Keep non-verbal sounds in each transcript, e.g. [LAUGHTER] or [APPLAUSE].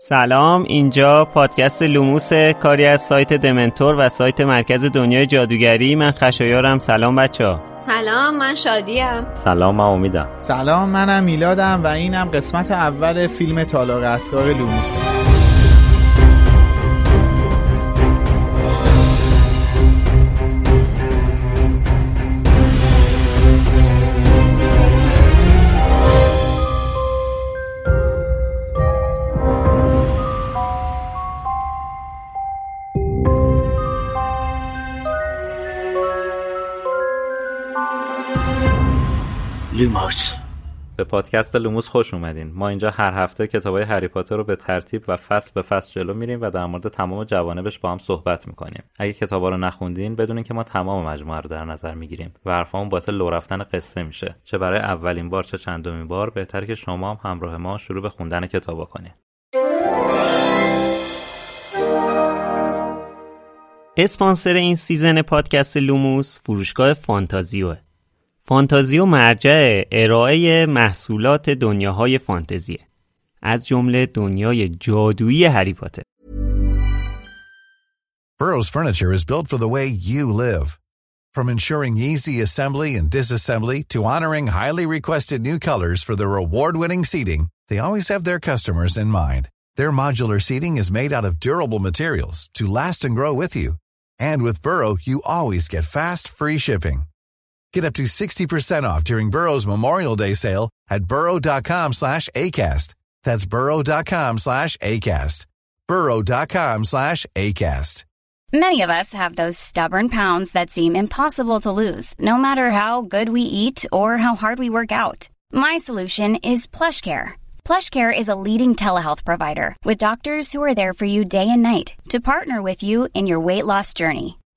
سلام اینجا پادکست لوموس کاری از سایت دمنتور و سایت مرکز دنیای جادوگری. من خشایارم. سلام بچه ها. سلام من شادیم سلام من امیدم. سلام منم میلادم و اینم قسمت اول فیلم تالاق اسرار لوموسه لوموس. به پادکست لوموس خوش اومدین. ما اینجا هر هفته کتابای هری پاتر رو به ترتیب و فصل به فصل جلو میریم و در مورد تمام جوانبش با هم صحبت می‌کنیم. اگه کتابا رو نخوندین بدونین که ما تمام مجموعه رو در نظر می‌گیریم و حرفامون باعث لو رفتن قصه میشه. چه برای اولین بار چه چندمین بار بهتره که شما هم همراه ما شروع به خوندن کتابا کنین. اسپانسر این season پادکست لوموس فروشگاه فانتازیوه. فانتازیو مرجع ارائه محصولات دنیاهای فانتزیه از جمله دنیای جادویی هری پاتر Burrow's furniture is built for the way you live. From ensuring easy assembly and disassembly to honoring highly requested new colors for their award-winning seating, they always have their customers in mind. Their modular seating is made out of durable materials to last and grow with you. And with Burrow, you always get fast, free shipping. Get up to 60% off during Burrow's Memorial Day sale at burrow.com slash ACAST. That's burrow.com slash ACAST. burrow.com slash ACAST. Many of us have those stubborn pounds that seem impossible to lose, no matter how good we eat or how hard we work out. My solution is PlushCare. PlushCare is a leading telehealth provider with doctors who are there for you day and night to partner with you in your weight loss journey.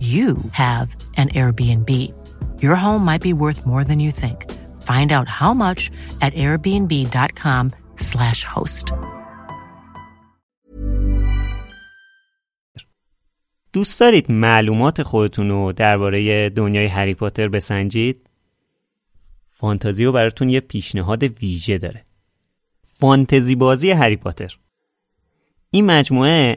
you have an Airbnb. Your home might be worth more than you think. Find out how much at airbnb.com/slash host. دوست دارید معلومات خودتون رو درباره دنیای هری پاتر بسنجید؟ فانتازیو براتون یه پیشنهاد ویژه داره. فانتزی بازی هری پاتر. این مجموعه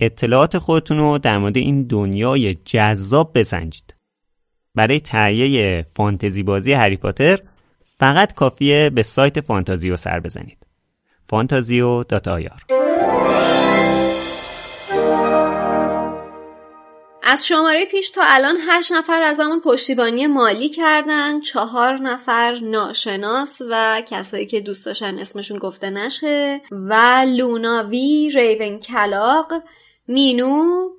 اطلاعات خودتون رو در مورد این دنیای جذاب بسنجید. برای تهیه فانتزی بازی هری پاتر فقط کافیه به سایت فانتازیو سر بزنید. فانتازیو dot از شماره پیش تا الان هشت نفر ازمون پشتیبانی مالی کردن چهار نفر ناشناس و کسایی که دوست داشتن اسمشون گفته نشه و لوناوی ریونکلا مینو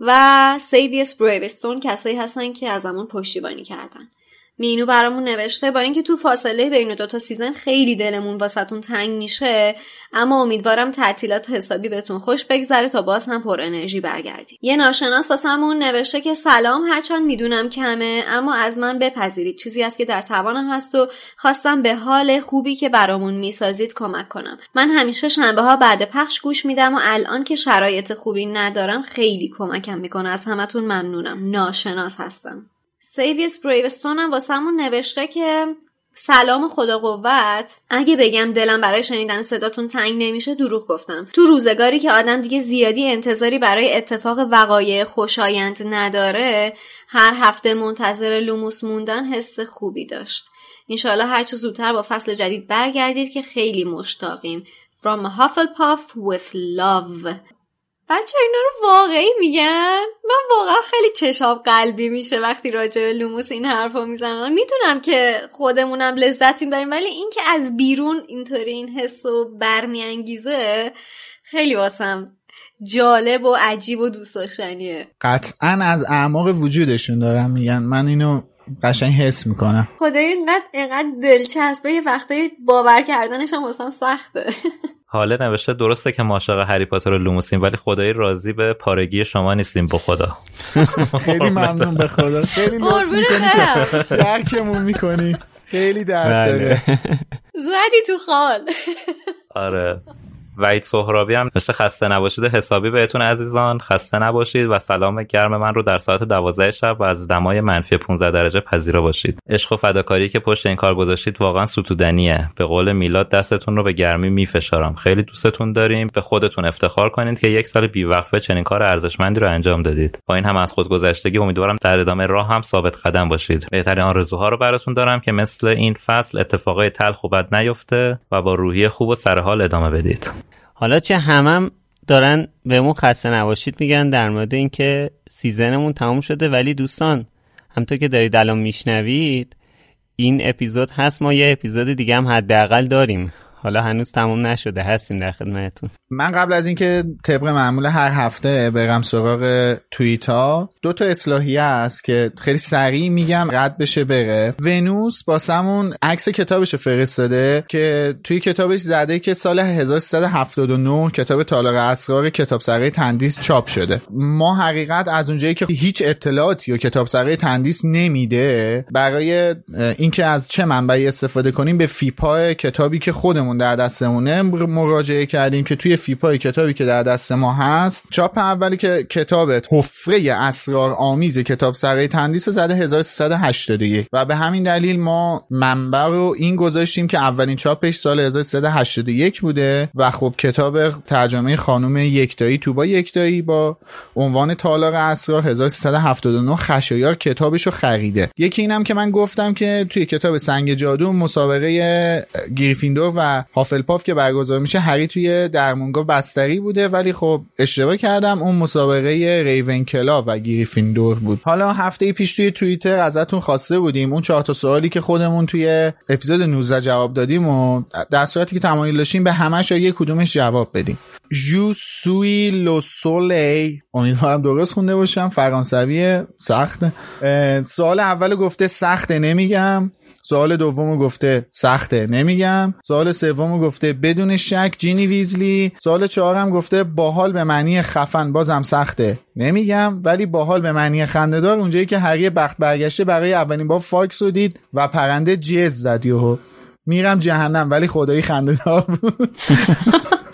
و سیویس بریوستون کسایی هستن که ازمون پشتیبانی کردن. مینو برامون نوشته با اینکه تو فاصله بین دو تا season خیلی دلمون واسه‌تون تنگ میشه اما امیدوارم تعطیلات حسابی بهتون خوش بگذره تا باز هم پر انرژی برگردی یه ناشناس واسمون نوشته که سلام هرچند می‌دونم کمه اما از من بپذیرید. چیزی است که در توانم هست و خواستم به حال خوبی که برامون می‌سازید کمک کنم. من همیشه شنبه ها بعد پخش گوش میدم و الان که شرایط خوبی ندارم خیلی کمکم می‌کنه. از همتون ممنونم. ناشناس هستم. سیویس بریوستون هم واسمون نوشته که سلام خدا قوت. اگه بگم دلم برای شنیدن صداتون تنگ نمیشه دروغ گفتم. تو روزگاری که آدم دیگه زیادی انتظاری برای اتفاق وقایع خوشایند نداره هر هفته منتظر لوموس موندن حس خوبی داشت. انشالله هرچه زودتر با فصل جدید برگردید که خیلی مشتاقیم. From Hufflepuff with love. بچه اینا رو واقعی میگن؟ من واقعا خیلی چشاب قلبی میشه وقتی راجع به لوموس این حرفا می‌زنم. می‌تونم که خودمونم لذت می‌بریم ولی این که از بیرون اینطوری این حس و برمیانگیزه خیلی واسم جالب و عجیب و دوست داشتنیه قطعا از اعماق وجودشون دارم میگن. من اینو قشنگ حس می‌کنم. خدای اینقدر اینقدر دلچسبه یه وقتایی باور کردنش هم واسم سخته. حاله نوشته درسته که ماشاق هری پاتر و لوموسیم ولی خدایی راضی به پارگی شما نیستیم به خدا. خیلی [LAUGHS] ممنون به خدا. خیلی لطف می‌کنی. درکمون می‌کنی. خیلی درد داره. زدی تو خال. آره. وحید سهرابی هم مثل خسته نباشید حسابی بهتون عزیزان. خسته نباشید و سلام گرم من رو در ساعت 12 شب و از دمای منفی 15 درجه پذیرا باشید. عشق و فداکاری که پشت این کار گذاشتید واقعا ستودنیه. به قول میلاد دستتون رو به گرمی میفشارم. خیلی دوستتون داریم. به خودتون افتخار کنید که یک سال بیوقفه چنین کار ارزشمندی رو انجام دادید. با این هم از خودگذشتگی امیدوارم در ادامه راه هم ثابت قدم باشید. بهترین آرزوها رو براتون دارم که مثل این فصل اتفاقای تلخ و بد نیفته و با روحیه خوب و سرحال ادامه بدید. حالا چه همم دارن بهمون خسته نباشید میگن در مورد اینکه سیزنمون تموم شده. ولی دوستان همطور که دارید الان میشنوید این اپیزود هست ما یه اپیزود دیگه هم حداقل داریم. حالا هنوز تموم نشده هستیم در خدمتتون. من قبل از اینکه طبق معمول هر هفته برم سراغ توییت ها دو تا اصلاحیه است که خیلی سریع میگم رد بشه بره. ونوس با سمون عکس کتابش فرستاده که توی کتابش زده که سال 1379 کتاب تالار اسرار کتاب سرای تندیس چاپ شده. ما حقیقت از اونجایی که هیچ اطلاعاتی و کتاب سرای تندیس نمیده برای اینکه از چه منبعی استفاده کنیم به فیپا کتابی که خودمون در دستمونه. مراجعه کردیم که توی فیپای کتابی که در دست ما هست. چاپ اولی که کتابت حفره اسرار آمیز کتاب سرای تندیس رو زده 1381 و به همین دلیل ما منبع رو این گذاشتیم که اولین چاپش سال 1381 بوده. و خب کتاب ترجمه خانم یکتایی توبا یکتایی با عنوان تالار اسرار 1379 خشایار کتابش رو خریده. یکی اینم که من گفتم که توی کتاب سنگ جادو مسابقه گریفیندور و هافلپاف که برگزار میشه هری توی درمونگا بستری بوده ولی خب اشتباه کردم اون مسابقه ریون کلا و گریفیندور بود. حالا هفته پیش توی توییتر ازتون خواسته بودیم اون چهار تا سوالی که خودمون توی اپیزود 19 جواب دادیم و در صورتی که تمایل داشتیم به همش یک کدومش جواب بدیم. Je suis le soleil امیدوارم درست خونده باشم فرانسوی سخته. سوال اول گفته سخته نمیگم. سوال دوم گفته سخته نمیگم. سوال سوم گفته بدون شک جینی ویزلی. سوال چهارم گفته باحال به معنی خفن بازم سخته. نمیگم ولی باحال به معنی خنده‌دار. اونجایی که هری بخت برگشته برای اولین بار فاکس رو دید و پرنده جز زد یهو. میرم جهنم ولی خدایی خندهدار بود. [LAUGHS]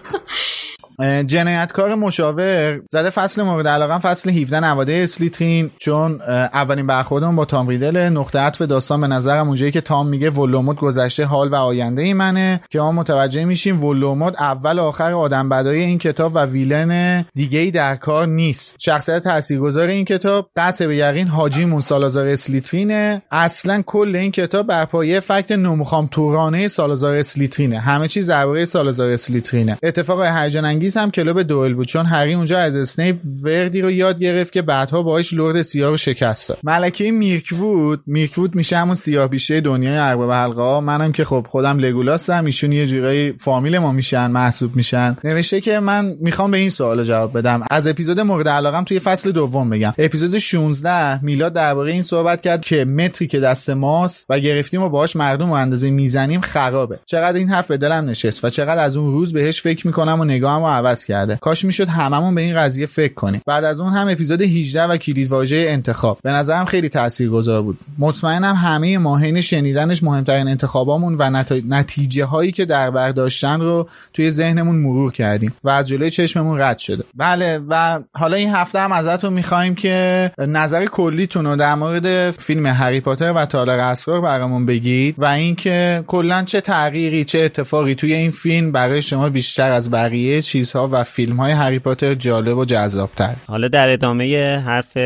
جنایتکار مشاور زده فصل مورد علاقه فصل 17 نواده اسلیترین چون اولین برخوردمون با تام ریدل نقطه عطف داستان به نظرم اونجایی که تام میگه ولدمورت گذشته حال و آینده ای منه که ما متوجه میشیم ولدمورت اول آخر آدم بدای این کتاب و villain دیگه ای در کار نیست. شخصیت تاثیرگذار این کتاب قطع به یقین حاجی مونسالازار اسلیترینه. اصلا کل این کتاب بر پایه فکت نومخام تورانه سالازار اسلیترینه. همه چیز درباره سالازار اسلیترینه. اتفاق هیجان انگیز هم کلوب دوئل بود چون هری اونجا از اسنیپ وردی رو یاد گرفت که بعدها باهاش لرد سیاه رو شکست داد. ملکه میرکوود میرکوود میشه همون سیاه بیشه دنیای ارباب حلقه ها. منم که خب خودم لگولاسم ایشون یه جورایی فامیل ما میشن محسوب میشن. نوشته که من می‌خوام به این سوال جواب بدم. از اپیزود مورد علاقم توی فصل دوم بگم. اپیزود 16 میلاد درباره این صحبت کرد که متری که دست ماست و گرفتیم و باهاش مردم و اندازه می‌زنیم خرابه. چقدر این حرف به دلم نشست و چقدر از اون روز بهش فکر می‌کنم و نگاهم عوض کرده. کاش می‌شد هممون به این قضیه فکر کنیم. بعد از اون هم اپیزود 18 و کلید واژه انتخاب. به نظرم خیلی تاثیرگذار بود. مطمئنم همه ماهین شنیدنش مهمترین انتخابامون و نتیجه هایی که در برداشتن رو توی ذهنمون مرور کردیم و از جلوی چشممون رد شده. بله و حالا این هفته هم ازتون می‌خوایم که نظر کلیتون رو در مورد فیلم هری پاتر و تالار اسرار برامون بگید و اینکه کلا چه تغییری چه اتفاقی توی این فیلم برای شما بیشتر از بقیه چیزها و فیلم های هری پاتر جالب و جذابتر. حالا در ادامه حرف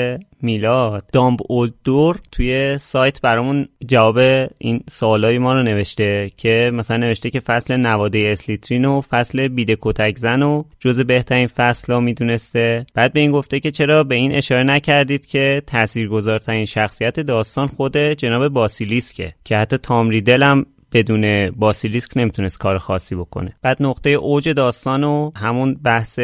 میلاد دامب اولدور توی سایت برامون جواب این سوالای ما رو نوشته که مثلا نوشته که فصل نواده اسلیترین و فصل بید کتکزن و جز بهترین فصل ها می‌دونسته. بعد به این گفته که چرا به این اشاره نکردید که تاثیرگذارترین شخصیت داستان خود جناب باسیلیسکه که حتی تام ریدل هم بدون باسیلیسک نمی‌تونست کار خاصی بکنه. بعد نقطه اوج داستان و همون بحث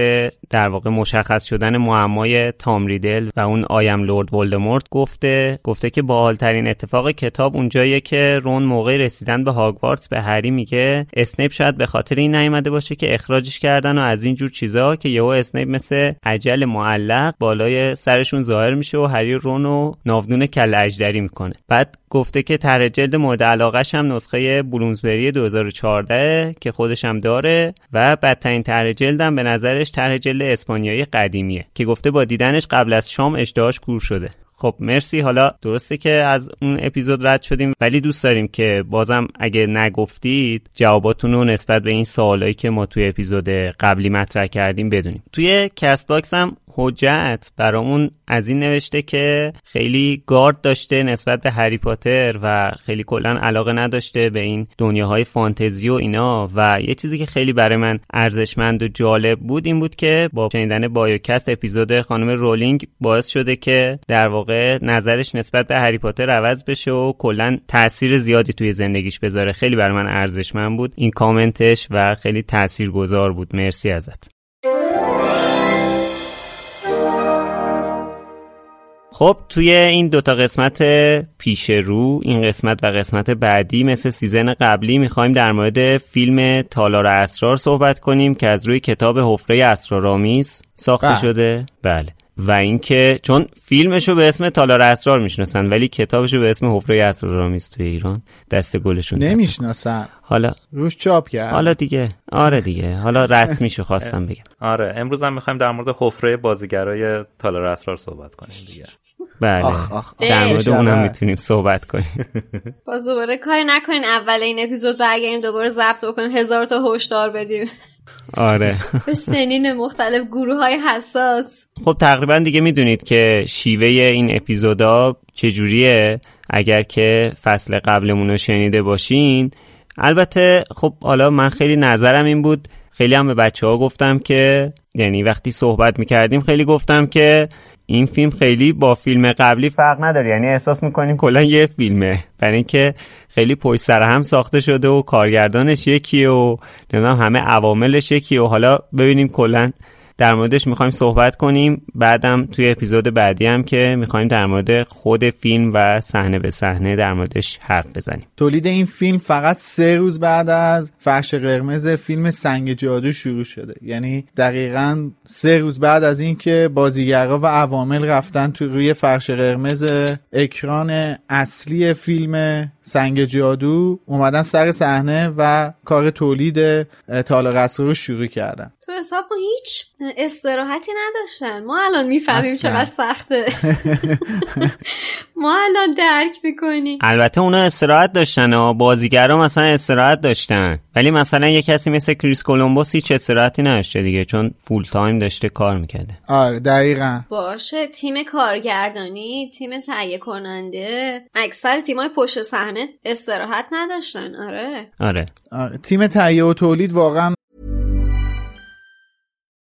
در واقع مشخص شدن معمای تام ریدل و اون I am Lord Voldemort گفته گفته که باحالترین اتفاق کتاب اونجاییه که رون موقع رسیدن به هاگوارتس به هری میگه اسنیپ شاید به خاطر این نیومده باشه که اخراجش کردن و از این جور چیزا که یهو اسنیپ مثل عجل معلق بالای سرشون ظاهر میشه و هری رون و ناودون کله اژدری می‌کنه. بعد گفته که طرح جلد مورد علاقش هم نسخه بلومزبری 2014 که خودش هم داره و بدترین طرح جلدم به نظرش طرح جلد اسپانیایی قدیمیه که گفته با دیدنش قبل از شام اشتهاش کور شده. خب مرسی. حالا درسته که از اون اپیزود رد شدیم ولی دوست داریم که بازم اگه نگفتید جواباتون رو نسبت به این سوالایی که ما توی اپیزود قبلی مطرح کردیم بدونیم. توی Castbox هم حجت برامون از این نوشته که خیلی گارد داشته نسبت به هری پاتر و خیلی کلا علاقه نداشته به این دنیاهای فانتزی و اینا. و یه چیزی که خیلی برای من ارزشمند و جالب بود این بود که با شنیدن بایوکست اپیزود خانم رولینگ باعث شده که در واقع نظرش نسبت به هری پاتر عوض بشه و کلا تاثیر زیادی توی زندگیش بذاره. خیلی برای من ارزشمند بود. این کامنتش و خیلی تاثیرگذار بود. مرسی ازت. خب توی این دوتا قسمت پیش رو این قسمت و قسمت بعدی مثل season قبلی می‌خوایم در مورد فیلم تالار اسرار صحبت کنیم که از روی کتاب حفره اسرارآمیز ساخته بله. شده. بله. و اینکه چون فیلمشو به اسم تالار اسرار می‌شناسن ولی کتابشو به اسم حفره اسرارآمیز توی ایران. دست گلشون نمی‌شناسن حالا روش چاپ کرد. حالا دیگه. آره دیگه. حالا رسمیشو خواستم بگم. آره امروز هم می‌خوایم در مورد حفره بازیگرای تالار اسرار صحبت کنیم دیگه. بله. آخ آخ در مورد اونم می‌تونیم صحبت کنیم. باز دوباره کاری نکنین. اول این اپیزود برگردیم دوباره ضبط بکنیم. هزار تا هشدار بدیم. آره. به [LAUGHS] سنین مختلف گروه های حساس. خب تقریبا دیگه می‌دونید که شیوه این اپیزودا چجوریه. اگر که فصل قبلمون رو شنیده باشین. البته خب حالا من خیلی نظرم این بود. خیلی هم به بچه ها گفتم که یعنی وقتی صحبت می‌کردیم خیلی گفتم که این فیلم خیلی با فیلم قبلی فرق نداره. یعنی احساس می‌کنیم کلا یه فیلمه. برای اینکه خیلی پشت سر هم ساخته شده و کارگردانش یکیه و نمی‌دونم همه عواملش یکیه و حالا ببینیم کلا در موردش می‌خوایم صحبت کنیم. بعدم توی اپیزود بعدی هم که می‌خوایم در مورد خود فیلم و صحنه به صحنه در موردش حرف بزنیم. تولید این فیلم فقط سه روز بعد از فرش قرمز فیلم سنگ جادو شروع شده. یعنی دقیقا سه روز بعد از اینکه بازیگرا و عوامل رفتن تو روی فرش قرمز اکران اصلی فیلم سنگ جادو اومدن سر صحنه و کار تولید تالار رو شروع کردن. تو حساب هیچ استراحتی نداشتن. ما الان می‌فهمیم چقدر سخته. [LAUGHS] ما الان درک می‌کنیم البته اونا استراحت داشتن و بازیگرا مثلا استراحت داشتن. ولی مثلا یه کسی مثل کریس کولومبوس هیچ استراحتی نداشته دیگه چون full time داشته کار می‌کرده. آره دقیقا. باشه تیم کارگردانی تیم تهیه کننده. اکثر تیمای پشت صحنه استراحت نداشتن آره. آره, آره. تیم تهیه و تولید واقعا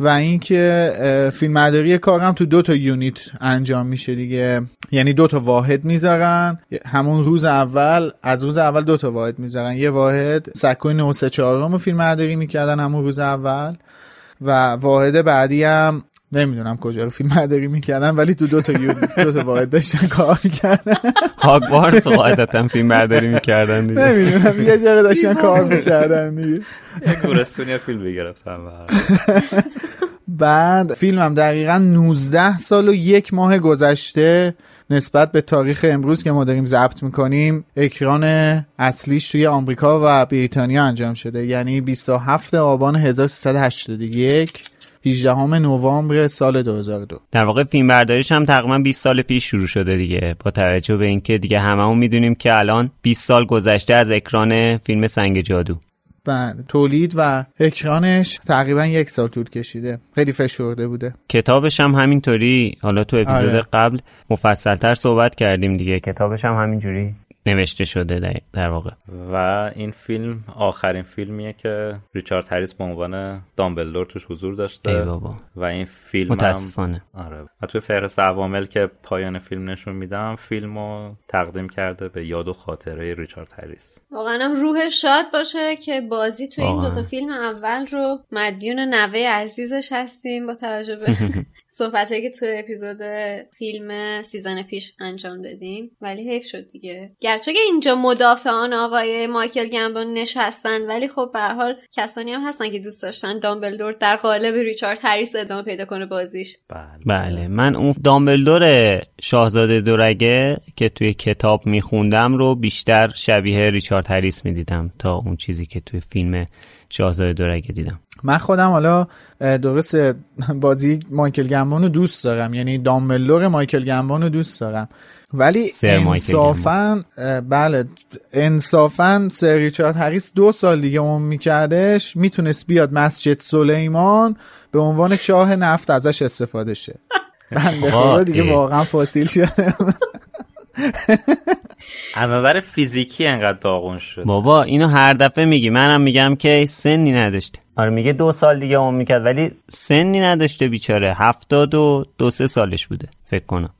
و اینکه فیلمبرداری کارم تو دو تا یونیت انجام میشه دیگه. یعنی دو تا واحد می‌ذارن. همون روز اول از روز اول دو تا واحد می‌ذارن. یه واحد سکوی 934 رو فیلمبرداری می‌کردن همون روز اول. و واحد بعدی هم نمی‌دونم کجا رو فیلم برداری می‌کردن ولی تو دو تا یونیت دو تا واحد داشتن کار می‌کردن. هاگوارتس قاعدتا فیلم برداری می‌کردن دیگه. نمی‌دونم یه جا داشتن کار می‌کردن دیگه. یه گورستونی فیلم بگرفتم بعد فیلمم دقیقا 19 سال و یک ماه گذشته نسبت به تاریخ امروز که ما داریم ضبط می‌کنیم اکران اصلیش توی آمریکا و بریتانیا انجام شده. یعنی 27 آبان 1381 18 نوامبر سال 2002 در واقع فیلم برداریش هم تقریبا 20 سال پیش شروع شده دیگه. با توجه به اینکه دیگه هممون می‌دونیم که الان 20 سال گذشته از اکران فیلم سنگ جادو. بله تولید و اکرانش تقریبا یک سال طول کشیده. خیلی فشرده بوده. کتابش هم همینطوری. حالا تو اپیزود آره. قبل مفصلتر صحبت کردیم دیگه. کتابش هم همینجوری. نوشته شده در واقع. و این فیلم آخرین فیلمیه که ریچارد هریس به عنوان دامبلدور توش حضور داشته. ای بابا. و این فیلم متاسفانه. هم... آره. و توی فهرست عوامل که پایان فیلم نشون میدم فیلم رو تقدیم کرده به یاد و خاطره ریچارد هریس. واقعا هم روحش شاد باشه که بازی توی این. دوتا فیلم اول رو مدیون نوه عزیزش هستیم با توجه به [LAUGHS] صحبتهایی که توی اپیزود فیلم season پیش انجام دادیم. ولی حیف شد دیگه. گرچه که اینجا مدافعان آقای مایکل گمبون نشستن؟ ولی خب به هر حال کسانی هم هستن که دوست داشتن دامبلدور در قالب ریچارد هریس ادامه پیدا کنه بازیش. بله. بله. من اون دامبلدور شاهزاده دورگه که توی کتاب میخوندم رو بیشتر شبیه ریچارد هریس می‌دیدم تا اون چیزی که توی فیلم شاهزاده دورگه دیدم. من خودم حالا درست بازی مایکل گمبون رو دوست دارم. یعنی دامبلور مایکل گمبون رو دوست دارم. ولی انصافا بله انصافا سر ریچارد هریس دو سال دیگه اون میکردش می‌تونست بیاد مسجد سلیمان به عنوان چاه نفت ازش استفاده شه. [LAUGHS] بنده آقا، خدا دیگه. واقعا فاسیل شده [LAUGHS] از نظر فیزیکی انقدر داغون شد. بابا اینو هر دفعه میگی. منم میگم که سنی نداشته آره میگه دو سال دیگه اون می‌کرد ولی سنی نداشته بیچاره. هفتاد و دو سه سالش بوده فکر کنم.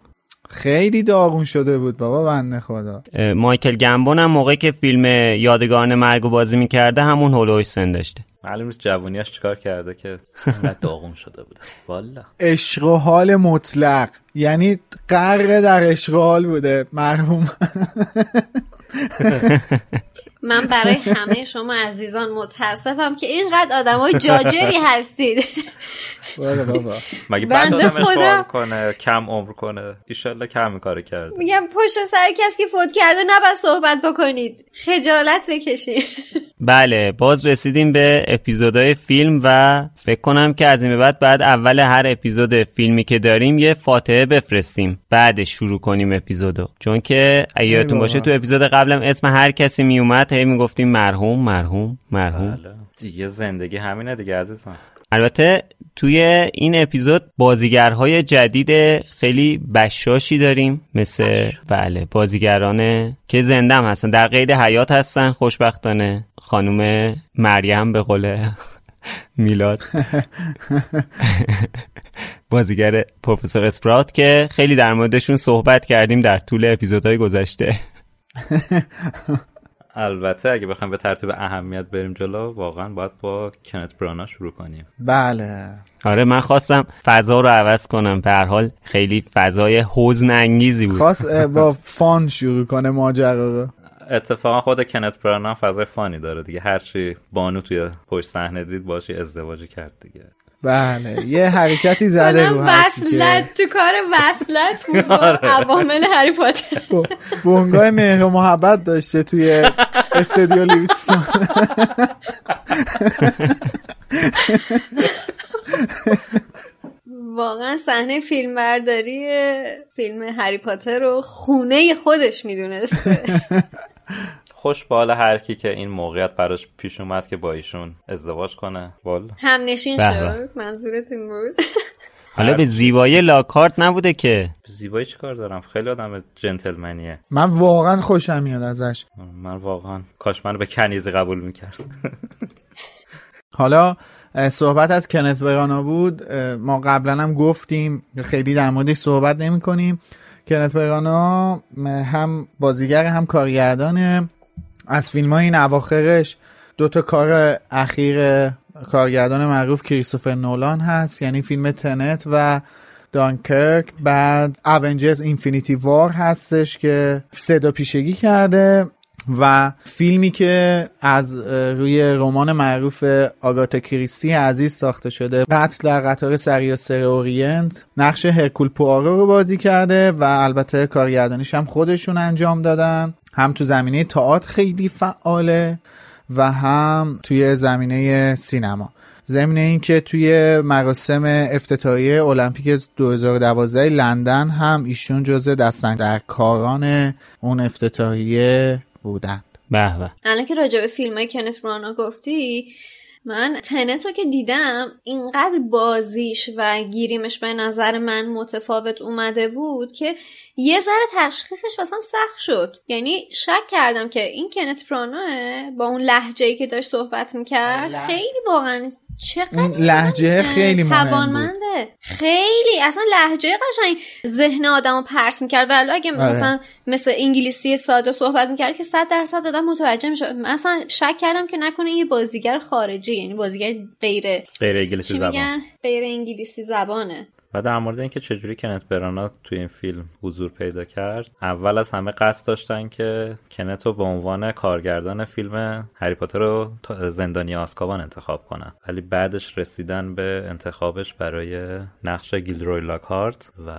خیلی داغون شده بود بابا بنده خدا. مایکل گمبون هم موقعی که فیلم یادگاران مرگ و بازی می‌کرده همون هلوش سن داشته. معلوم نیست جوونیاش چیکار کرده که [LAUGHS] انقدر داغون شده بوده والا. عشق و حال مطلق. یعنی غرق در عشق و حال بوده مرحوم. [LAUGHS] من برای همه شما عزیزان متاسفم که اینقدر آدمای جاجری [LAUGHS] هستید. بله بابا. [LAUGHS] مگه بعد بنده آدم خدا. اخبار کنه کم عمر کنه؟ ایشالله کم کارو کرده. میگم پشت سر کسی که فوت کرده نباید صحبت بکنید. خجالت بکشید [LAUGHS] بله باز رسیدیم به اپیزودهای فیلم و فکر کنم که از این به بعد بعد اول هر اپیزود فیلمی که داریم یه فاتحه بفرستیم. بعدش شروع کنیم اپیزودو. چون که اگه یادتون. باشه تو اپیزود قبلم اسم هر کسی میومد هی می‌گفتیم مرحوم مرحوم مرحوم. بله. دیگه زندگی همینه دیگه عزیزم. البته توی این اپیزود بازیگرهای جدید خیلی بشاشی داریم مثل بله بازیگران که زنده هم هستن. در قید حیات هستن خوشبختانه. خانم مریم به قول [LAUGHS] میلاد. [LAUGHS] بازیگر پروفسور اسپرات که خیلی در موردشون صحبت کردیم در طول اپیزودهای گذشته. [LAUGHS] البته اگه بخوایم به ترتیب اهمیت بریم جلو واقعا باید با کنت برانا شروع کنیم. بله. آره من خواستم فضا رو عوض کنم. به هر حال خیلی فضای حزن انگیزی بود. خواست با فان شروع کنه ماجرا رو. اتفاقا خود کنت برانا فضای فانی داره دیگه. هرچی بانو توی پشت صحنه دید باشی ازدواجی کرد دیگه. بله یه حرکتی زده رو وصلت تو کار وصلت بود با [LAUGHS] آره. عوامل هری پاتر. بونگای مهر و محبت داشته توی استودیو لیویتسون واقعا صحنه فیلم برداری فیلم هری پاتر رو خونه خودش می‌دونسته. [LAUGHS] خوش به حال هر کی که این موقعیت براش پیش اومد که با ایشون ازدواج کنه. والا. هم نشین شد. منظورت این بود؟ [LAUGHS] حالا به زیبایی لاکارت نبوده که. زیبایی چی کار دارم؟ خیلی آدم جنتلمنیه. من واقعا خوشم میاد ازش. من واقعا کاش منو به کنیزی قبول می‌کرد. [LAUGHS] حالا صحبت از کنت برانا بود. ما قبلا هم گفتیم خیلی در موردش صحبت نمی کنیم کنت برانا م، هم بازیگر هم کارگردانه. از فیلم های این اواخرش دو تا کار اخیر کارگردان معروف کریستوفر نولان هست یعنی فیلم تنت و دانکرک. بعد اونجرز اینفینیتی وار هستش که صدا پیشگی کرده و فیلمی که از روی رمان معروف آگاتا کریستی عزیز ساخته شده. قتل در قطار سریاسر اورینت. نقش هرکول پوارو رو بازی کرده و البته کارگردانیش هم خودشون انجام دادن. هم تو زمینه تئاتر خیلی فعاله و هم توی زمینه سینما. ضمن اینکه توی مراسم افتتاحیه المپیک 2012 لندن هم ایشون جزء دستن در کاران اون افتتاحیه بودند به به. الان که راجع به فیلم های کنت برانا گفتی من تنت رو که دیدم اینقدر بازیش و گیریمش به نظر من متفاوت اومده بود که یه ذره تشخیصش واسم سخت شد. یعنی شک کردم که این کنت براناه با اون لحجه که داشت صحبت می‌کرد خیلی واقعا چقدر اون لهجه خیلی. توانمنده. خیلی اصلا لحجه قشنگ. ذهن آدمو پرت می‌کرد. ولی اگه آره. مثلا مثل انگلیسی ساده صحبت می‌کرد که صد درصد آدم متوجه میشه مثلا شک کردم که نکنه یه بازیگر خارجی یعنی بازیگر غیر غیر انگلیسی زبان. غیر انگلیسی زبانه. و در مورد اینکه چجوری کنت برانا توی این فیلم حضور پیدا کرد اول از همه قصد داشتن که کنت رو به عنوان کارگردان فیلم هری پاتر رو زندانی آزکابان انتخاب کنن. ولی بعدش رسیدن به انتخابش برای نقش گیلدروی لاکهارت و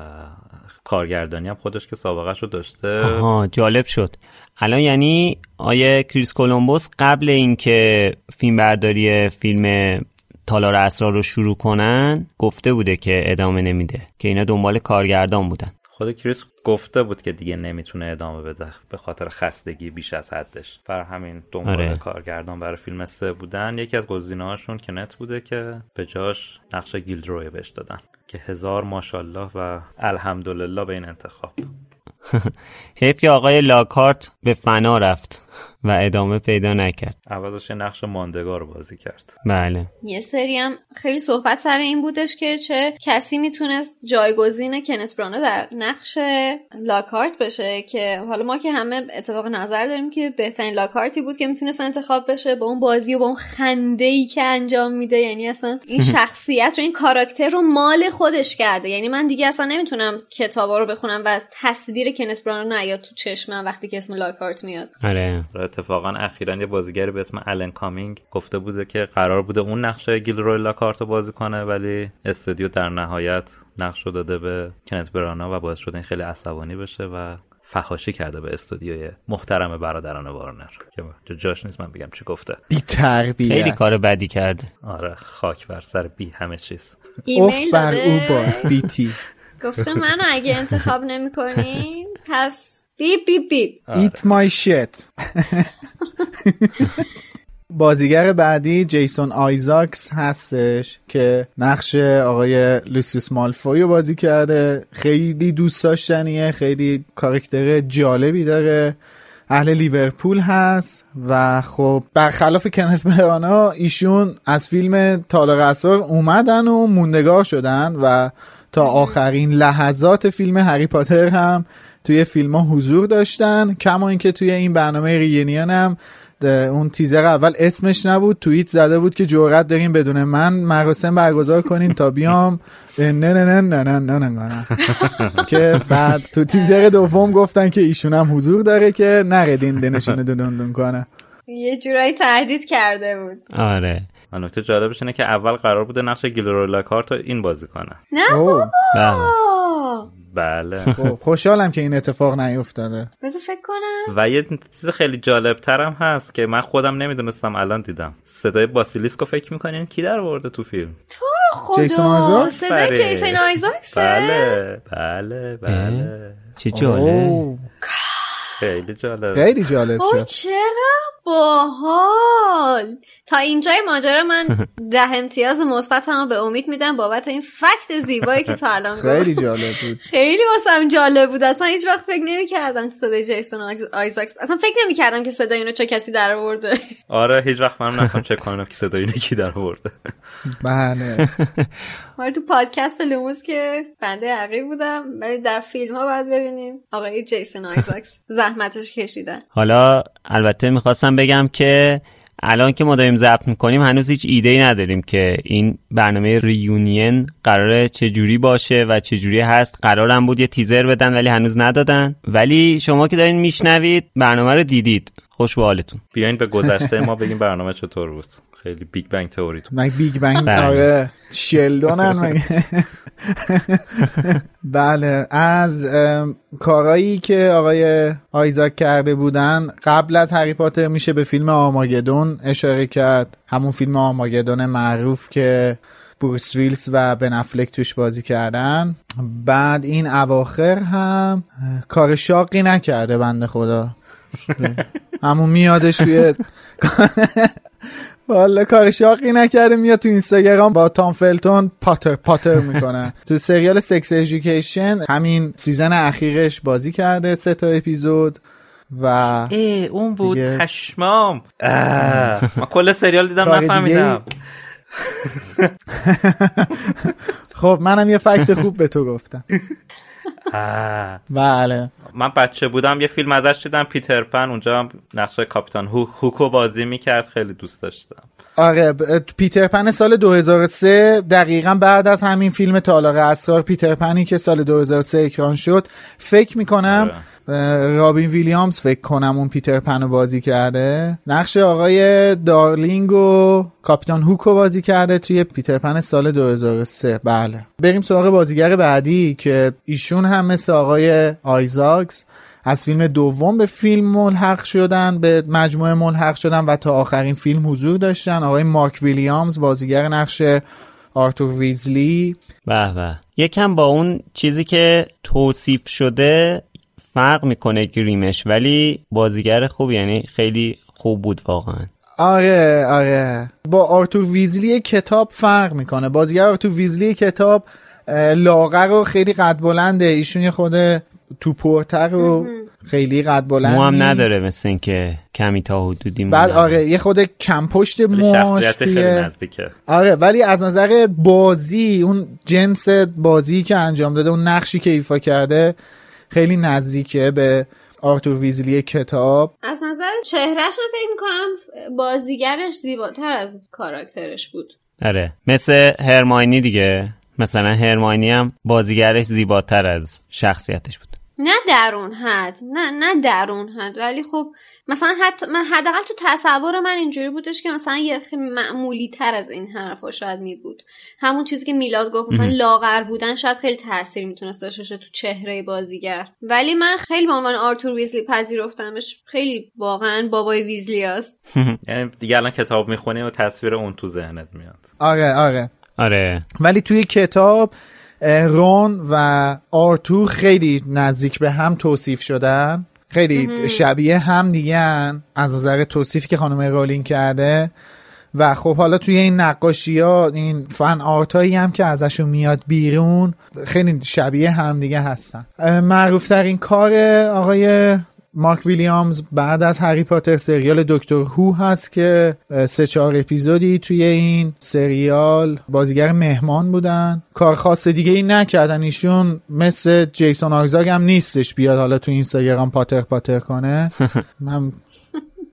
کارگردانی هم خودش که سابقش رو داشته. آها جالب شد. الان یعنی آیه کریس کولومبوس قبل اینکه فیلم برداری فیلم تالار اسرار رو شروع کنن گفته بوده که ادامه نمیده که اینا دنبال کارگردان بودن. خود کریس گفته بود که دیگه نمی‌تونه ادامه بده به خاطر خستگی بیش از حدش. بر همین دنبال آره. کارگردان برای فیلم سه بودن. یکی از گزینه هاشون کنت بوده که به جاش نقش گیلدروی بهش دادن که هزار ماشاءالله و الحمدلله به این انتخاب. [LAUGHS] حیف که آقای لاکارت به فنا رفت. و ادامه پیدا نکرد. عوضش یه نقش ماندگار بازی کرد. بله. یه سری هم خیلی صحبت سر این بودش که چه کسی می‌تونست جایگزین کنت برانا در نقش لاکارت بشه که حالا ما که همه اتفاق نظر داریم که بهترین لاکارتی بود که می‌تونست انتخاب بشه با اون بازی و با اون خنده ای که انجام میده. یعنی اصلا این [LAUGHS] شخصیت رو این کاراکتر رو مال خودش کرده. یعنی من دیگه اصلا نمی‌تونم کتابا رو بخونم و تصویر کنت برانا نیاد تو چشمم وقتی که اسم لاکارت میاد. آره. و اتفاقا اخیرا یه بازیگری به اسم الن کامینگ گفته بوده که قرار بوده اون نقش گیلدروی لاکهارت رو بازی کنه ولی استودیو در نهایت نقش رو داده به کنت برانا و باعث شده این خیلی عصبانی بشه و فحاشی کرده به استودیوی محترم برادران وارنر. که جاش نیست من بگم چی گفته. بی تربیت. خیلی کار بدی کرده آره خاک بر سر بی همه چیز. اوف ایمیل بر او با بیتی. گفته منو اگه انتخاب نمی‌کنین پس beep beep beep Eat my shit. بازیگر بعدی جیسون آیزاکس هستش که نقش آقای لوسیوس مالفوی رو بازی کرده. خیلی دوست داشتنیه خیلی کارکتر جالبی داره. اهل لیورپول هست و خب برخلاف کنت برانا ایشون از فیلم تالار اسرار اومدن و موندگار شدن و تا آخرین لحظات فیلم هری پاتر هم توی فیلم ها حضور داشتن کما اینکه توی این برنامه ریونیان هم اون تیزر اول اسمش نبود توییت زده بود که جرئت داریم بدون من مراسم برگزار کنیم تا بیام. نه نه نه نه نه نه نه [LAUGHS] که بعد تو تیزر دوم گفتن که ایشون هم حضور داره که نردین دنشون دندون کنه. یه جورایی تهدید کرده بود. آره. و نکته جالبش اینه که اول قرار بوده نقش گیلورولا کارت این بازی کنه. نه. بابا. بله. خب، خوشحالم که این اتفاق نیفتاده. بذار فکر کنم. و یه چیز خیلی جالب ترم هست که من خودم نمی‌دونستم الان دیدم. صدای باسیلیسکو فکر می‌کنین کی در ورده تو فیلم؟ تو رو جیسون خدا؟ صدای. جیسون آیزاکسه؟ بله بله بله. چه جالب. خیلی جالب. خیلی جالب اوه شد. چرا؟ باحال. تا اینجای ماجرا من [LAUGHS] ده امتیاز مثبتمو به امید میدم بابت این fact زیبایی که تا الان گفت. خیلی جالب بود. [LAUGHS] خیلی واسم جالب بود. اصلا هیچ وقت فکر نمی‌کردم که صدای جیسون آیز- آیزاکس اصلا فکر نمی‌کردم که صدای اینو چه کسی در آورده. آره هیچ وقت من نخوام چک کنم که صدای اینه کی در ورده بله. [LAUGHS] ما تو پادکست لوموس که بنده عقیب بودم ولی در فیلم ها باید ببینیم. آقای جیسون آیزاکس [LAUGHS] زحمتش کشیدن حالا البته می‌خواستم بگم که الان که ما داریم ضبط می‌کنیم هنوز هیچ ایده ای نداریم که این برنامه reunion قراره چجوری باشه و چجوری هست. قرارم بود یه تیزر بدن ولی هنوز ندادن. ولی شما که دارین میشنوید برنامه رو دیدید. خوش به حالتون. بیاین به گذشته ما بگیم برنامه چطور بود. خیلی Big Bang Theory تو. مگه بیگ Bang بله. آره. شلدونن مگه. بله. از کارایی که آقای آیزاک کرده بودن قبل از هری پاتر میشه به فیلم آرماگدون اشاره کرد. همون فیلم آرماگدون معروف که بروس ویلز و بن افلک توش بازی کردن. بعد این اواخر هم کار شاقی نکرده بنده خدا. همون میادش توی والا کار شاقی نکرده میاد تو اینستاگرام با تام فلتون پاتر پاتر می‌کنه. تو سریال Sex Education همین season اخیرش بازی کرده سه تا اپیزود و ای اون بود دیگه. پشمام. من کل سریال دیدم نفهمیدم. [LAUGHS] خب منم یه فکت خوب به تو گفتم. بله. من بچه بودم یه فیلم ازش دیدم پیتر پن. اونجا هم نقش کاپیتان هوک هوکو بازی می‌کرد خیلی دوست داشتم. آره پیتر پن سال 2003 دقیقا بعد از همین فیلم تالار اسرار پیتر پنی که سال 2003 اکران شد فکر می‌کنم اه، رابین ویلیامز فکر کنم اون پیتر پن رو بازی کرده. نقش آقای دارلینگ و کاپیتان هوکو بازی کرده توی پیتر پن سال 2003 بله. بریم سراغ بازیگر بعدی که ایشون هم مثل آقای آیزاکس از فیلم دوم به فیلم ملحق شدن به مجموعه ملحق شدن و تا آخرین فیلم حضور داشتن. آقای مارک ویلیامز بازیگر نقش آرتور ویزلی. به به. یکم با اون چیزی که توصیف شده فرق می‌کنه گریمش ولی بازیگر خوب یعنی خیلی خوب بود واقعا. آره آره. با آرتور ویزلی کتاب فرق می‌کنه. بازیگر آرتور ویزلی کتاب لاغر و خیلی قد بلنده. ایشون یه خود تو پرتر و خیلی قد بلند مو هم. نداره مثل اینکه کمی تا حدودی بعد. آره یه خود کم پشت شخصیت خیلی نزدیکه. آره ولی از نظر بازی اون جنس بازی که انجام داده اون نقشی که ایفا کرده خیلی نزدیکه به آرتور ویزلی کتاب. از نظر چهرهش من فکر می‌کنم بازیگرش زیباتر از کاراکترش بود. آره مثل هرماینی دیگه. مثلا هرماینی هم بازیگرش زیباتر از شخصیتش بود. نه در اون حد نه نه در اون حد. ولی خب مثلا حتی من حداقل تو تصور من اینجوری بودش که مثلا یه خیلی معمولی تر از این حرفا شاید می بود همون چیزی که میلاد گفت مثلا لاغر بودن شاید خیلی تاثیر می‌تونست داشته باشه تو چهره بازیگر. ولی من خیلی به عنوان آرتور ویزلی پذیرفتمش خیلی واقعا بابای ویزلی است [LAUGHS] یعنی دیگه الان کتاب می‌خونی و تصویر اون تو ذهنت میاد. آره آره. آره. ولی توی کتاب رون و آرتور خیلی نزدیک به هم توصیف شدن. خیلی شبیه هم دیگه. از نظر توصیفی که خانم رولینگ کرده. و خب حالا توی این نقاشی ها این فن آرت هایی هم که ازشون میاد بیرون خیلی شبیه هم دیگه هستن. معروف ترین کار آقای مارک ویلیامز بعد از هری پاتر سریال دکتر هو هست که سه چهار اپیزودی توی این سریال بازیگر مهمان بودن. کار خاص دیگه ای نکردن. ایشون مثل جیسون آیزاگ هم نیستش بیاد حالا تو اینستاگرام پاتر پاتر کنه. [LAUGHS] من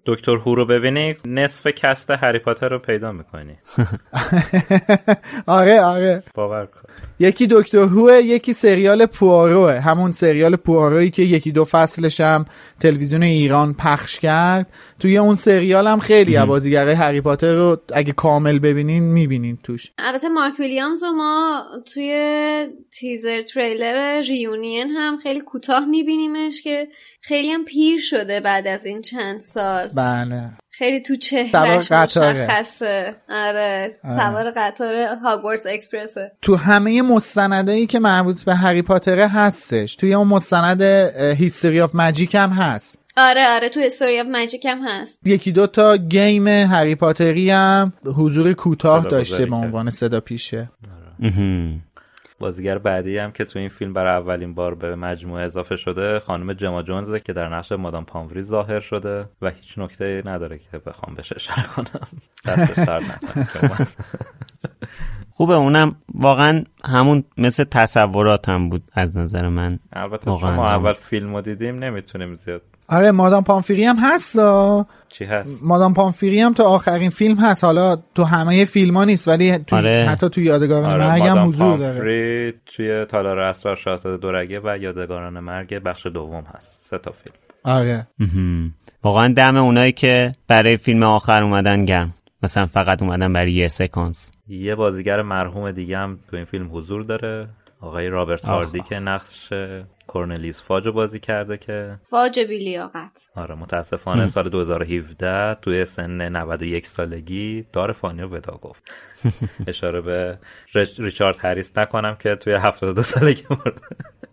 دکتر هو رو ببینی نصف cast هری پاتر رو پیدا می‌کنی. [LAUGHS] آره آره. باور کن. یکی دکتر هوه یکی سریال پواروه همون سریال پوارویی که یکی دو فصلش هم تلویزیون ایران پخش کرد. توی اون سریال هم خیلی بازیگرای هری پاتر رو اگه کامل ببینین می‌بینین توش. البته مارک ویلیامز و ما توی teaser trailer reunion هم خیلی کوتاه میبینیمش که خیلی هم پیر شده بعد از این چند سال. بله. خیلی تو چهرش. مشخصه آره سوار قطار هاگوارتس اکسپرسه تو همه مستندایی که مربوط به هری پاتره هستش توی اون مستند History of Magic هم هست آره آره تو History of Magic هم هست یکی دو تا game هری پاتری هم حضور کوتاه داشته به. عنوان صدا پیشه. بازیگر بعدی هم که تو این فیلم برای اولین بار به مجموعه اضافه شده خانم جما جونزه که در نقش مادام پامفری ظاهر شده و هیچ نکته نداره که بخوام بهش اشاره کنم دستش. [LAUGHS] خوبه اونم واقعا همون مثل تصورات هم بود از نظر من البته واقعاً چون ما هم. اول فیلم رو دیدیم نمی‌تونیم زیاد آره مادام پامفیری هم هست آه. چی هست؟ مادام پامفیری هم تو آخرین فیلم هست. حالا تو همه فیلم ها نیست ولی تو آره. حتی تو یادگاران آره مرگ هم حضور داره. توی تالار اسرار شاهزاده دورگه و یادگاران مرگ بخش دوم هست. سه تا فیلم. آره. واقعا دم اونایی که برای فیلم آخر اومدن گرم. مثلا فقط اومدن برای یه سکانس. یه بازیگر مرحوم دیگه هم تو این فیلم حضور داره. آقای رابرت هاردی. که نقش کورنلیس فاج رو بازی کرده که؟ واجبی لیاقت. آره متاسفانه سال 2017 توی سن 91 سالگی دار فانی رو ودا گفت. [LAUGHS] اشاره به ریچ- ریچارد هریس نکنم که توی 72 سالگی مرده.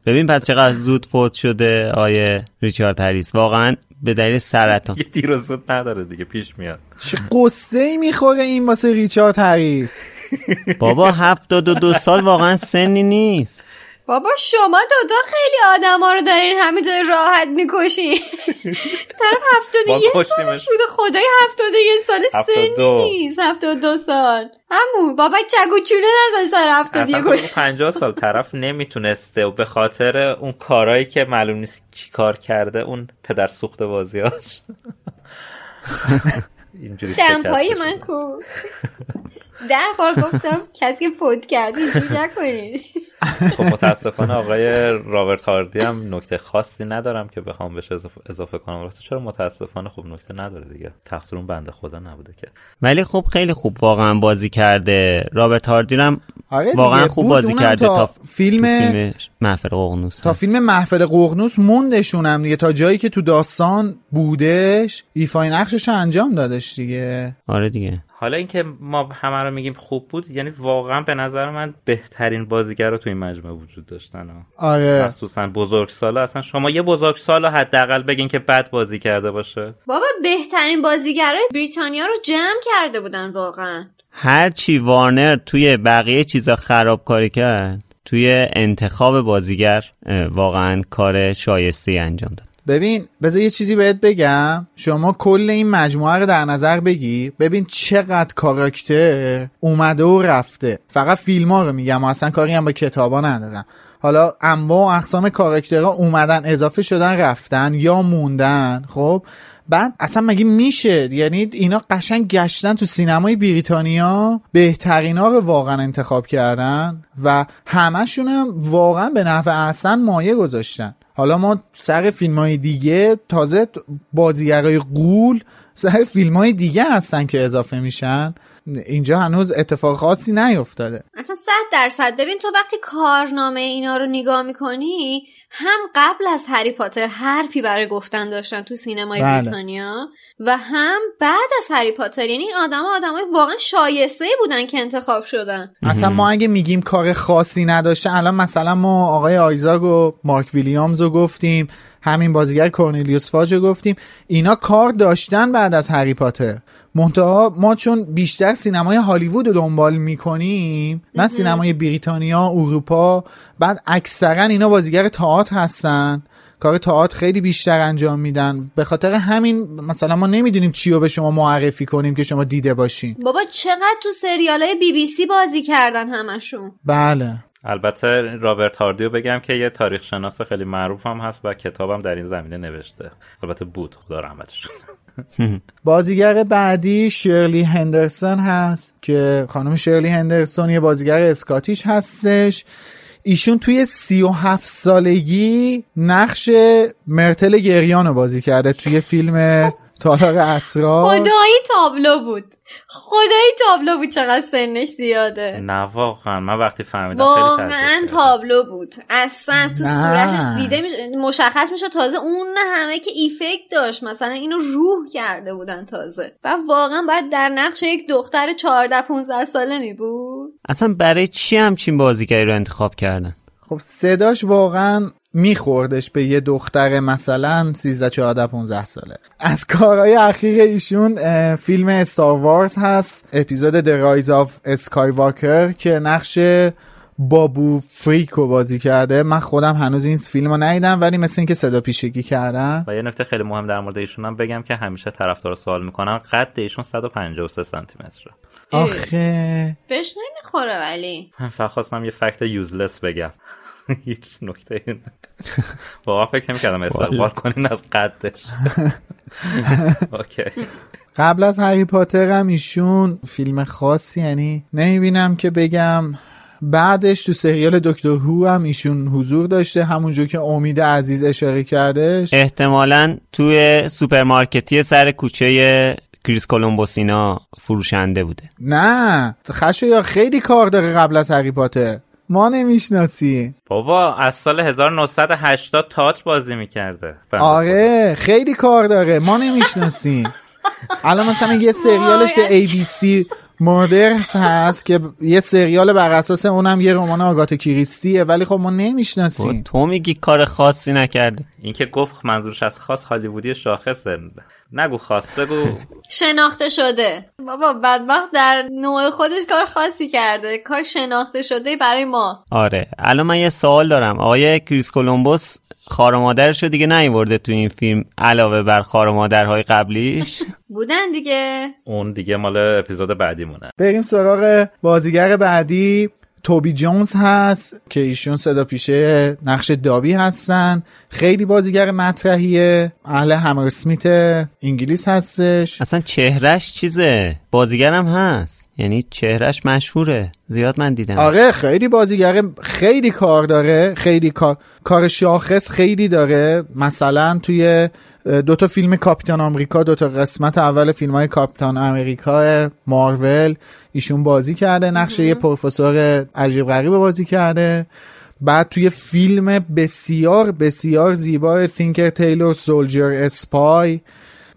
ببین پس چقدر زود فوت شده آیه ریچارد هریس. واقعا به دلیل سرطان. یه دیر و زود نداره دیگه پیش میاد. چه قصه ای می‌خوره این واسه ریچارد هریس. بابا 72 سال واقعا سنی نیست. بابا شما دوتا خیلی آدم ها رو دارین همینطور راحت می‌کشین [LAUGHS] طرف هفتاد ما یه. سالش بوده. خدای هفتاد یه سال سنی. نیست. هفتاد دو سال. همون بابا چگو چونه نزن سر هفتاد اصلا یه کش بگو 50 سال طرف نمی‌تونسته و به خاطر اون کارهایی که معلوم نیست چی کار کرده اون پدر سوخت بازیاش. [LAUGHS] دمپایی من. کو ده بار گفتم کسی که فوت کرده اینجوری نکنید [LAUGHS] خب متاسفانه آقای رابرت هاردی هم نکته خاصی ندارم که بخوام بهش اضافه, اضافه کنم. راستی چرا متاسفانه خب نکته نداره دیگه. تقصیر اون بنده خدا نبوده که. ولی خب خیلی خوب واقعا بازی کرده. رابرت هاردی هم آره دیگه، واقعا خوب. بازی کرده تا تا فیلم- تو فیلم محفل ققنوس تا. فیلم محفل ققنوس موندشونم دیگه. تا جایی که تو داستان بودش ایفای نقشش رو انجام دادش دیگه. آره دیگه. حالا اینکه ما همه رو میگیم خوب بود یعنی واقعا به نظر من بهترین بازیگر رو تو این مجموعه وجود داشتن ها. آره. مخصوصا بزرگ سالا اصلا شما یه بزرگ سال حداقل بگین که بد بازی کرده باشه. بابا بهترین بازیگرای بریتانیا رو جمع کرده بودن واقعا. هر چی وارنر توی بقیه چیزا خرابکاری کرد توی انتخاب بازیگر واقعا کار شایسته انجام داد. ببین بذار یه چیزی بهت بگم. شما کل این مجموعه رو در نظر بگی ببین چقدر کاراکتر اومده و رفته. فقط فیلم ها رو میگم و اصلا کاری هم با کتابا ندارم. حالا انواع و اقسام کاراکترها اومدن اضافه شدن رفتن یا موندن خب؟ بعد اصلا مگه میشه؟ یعنی اینا قشنگ گشتن تو سینمای بریتانیا بهترینا رو واقعا انتخاب کردن و همشون هم واقعا به نفع احسن مایه گذاشتن. حالا ما سر فیلم های دیگه تازه بازیگرای قول سر فیلم های دیگه هستن که اضافه میشن. اینجا هنوز اتفاق خاصی نیفتاده. اصلا صد درصد. ببین تو وقتی کارنامه اینا رو نگاه می‌کنی هم قبل از هری پاتر حرفی برای گفتن داشتن تو سینمای بله. بریتانیا و هم بعد از هری پاتر. یعنی این آدم آدمای واقعا شایسته بودن که انتخاب شدن. اصلا ما اگه میگیم کار خاصی نداشته الان مثلا ما آقای آیزاگ و مارک ویلیامز رو گفتیم همین بازیگر کورنلیوس فاج رو گفتیم. اینا کار داشتن بعد از هری پاتر. منتها ما چون بیشتر سینمای هالیوود رو دنبال می‌کنیم نه سینمای بریتانیا اروپا بعد اکثرا اینا بازیگر تئاتر هستن. کار تئاتر خیلی بیشتر انجام میدن. به خاطر همین مثلا ما نمی‌دونیم چی رو به شما معرفی کنیم که شما دیده باشین. بابا چقدر تو سریال های بی بی سی بازی کردن همشون. بله. البته رابرت هاردی رو بگم که یه تاریخ شناس خیلی معروف هم هست و کتابم در این زمینه نوشته. البته بود. خدا رحمتش کنه. [LAUGHS] بازیگر بعدی شرلی هندرسون هست که خانم شرلی هندرسون یه بازیگر اسکاتیش هستش. ایشون توی سی و هفت سالگی نقش مرتل گریان رو بازی کرده توی فیلم تالار اسرار. خدایی تابلو بود. خدایی تابلو بود چقدر سنش زیاده. نه واقعا. من وقتی فهمیدم خیلی واقعا تعجب کردم. تابلو بود. اصلا تو نه. صورتش دیده میشه مشخص میشه تازه اون همه که ایفکت داشت. مثلا اینو روح کرده بودن تازه. و واقعا باید در نقش یک دختر 14 15 ساله می بود. اصلا برای چی همچین بازیگری رو انتخاب کردن؟ خب صداش واقعا میخوردش به یه دختر مثلا 13 14 15 ساله. از کارهای اخیر ایشون فیلم استار وارز هست. اپیزود The Rise of Skywalker که نقش بابو فریکو بازی کرده. من خودم هنوز این فیلم رو ندیدم ولی مثل اینکه صدا پیشگی کردن. و یه نکته خیلی مهم در مورد ایشون هم بگم که همیشه طرفدار سوال می‌کنن قد ایشون 153 سانتی متره آخه. بهش نمی‌خوره ولی. من [LAUGHS] فقط خواستم یه fact useless بگم. [LAUGHS] هیچ نکته ای نه. واقعا فکر نمی‌کردم استقبال کنین از قدش. [LAUGHS] okay. قبل از هری پاتر هم ایشون فیلم خاصی یعنی نمی‌بینم که بگم. بعدش تو سریال دکتر هو هم ایشون حضور داشته همونجور که امید عزیز اشاره کردش. احتمالا توی سوپرمارکتی سر کوچه کریس کولومبوسینا فروشنده بوده. نه خشه یا خیلی کار داره قبل از هری پاتر. ما نمی‌شناسی بابا از سال 1980 تاج بازی می‌کرده. آره خیلی کار داره. ما نمی‌شناسیم. [LAUGHS] الان مثلا یه سریالش به ABC مردرز هست که یه سریال بر اساس اونم یه رمان آگاتا کریستیه ولی خب ما نمی‌شناسیم. تو میگی کار خاصی نکرده اینکه گفت منظورش از خاص هالیوودی شاخصه. نگو خاص بگو. شناخته شده. بابا بدبخت در نوع خودش کار خاصی کرده. کار شناخته شده برای ما. آره. الان من یه سوال دارم. آقای کریس کولومبوس خار مادرش رو دیگه نیورده تو این فیلم علاوه بر خار و مادرهای قبلیش؟ [LAUGHS] بودن دیگه. اون دیگه مال اپیزود بعدیمونه. بریم سراغ بازیگر بعدی. توبی جونز هست که ایشون صدا پیشه نقش دابی هستن. خیلی بازیگر مطرحیه. اهل همر سمیت انگلیس هستش. اصلا چهرش چیزه؟ بازیگرم هست. یعنی چهرش مشهوره. زیاد من دیدم آره خیلی بازیگر خیلی کار داره خیلی کار کار شاخص خیلی داره. مثلا توی دو تا فیلم کاپیتان آمریکا دو تا قسمت اول فیلم های کاپیتان امریکا مارول. ایشون بازی کرده نقشه یه پروفسور عجیب غریب بازی کرده. بعد توی فیلم بسیار بسیار زیبا Tinker Tailor Soldier Spy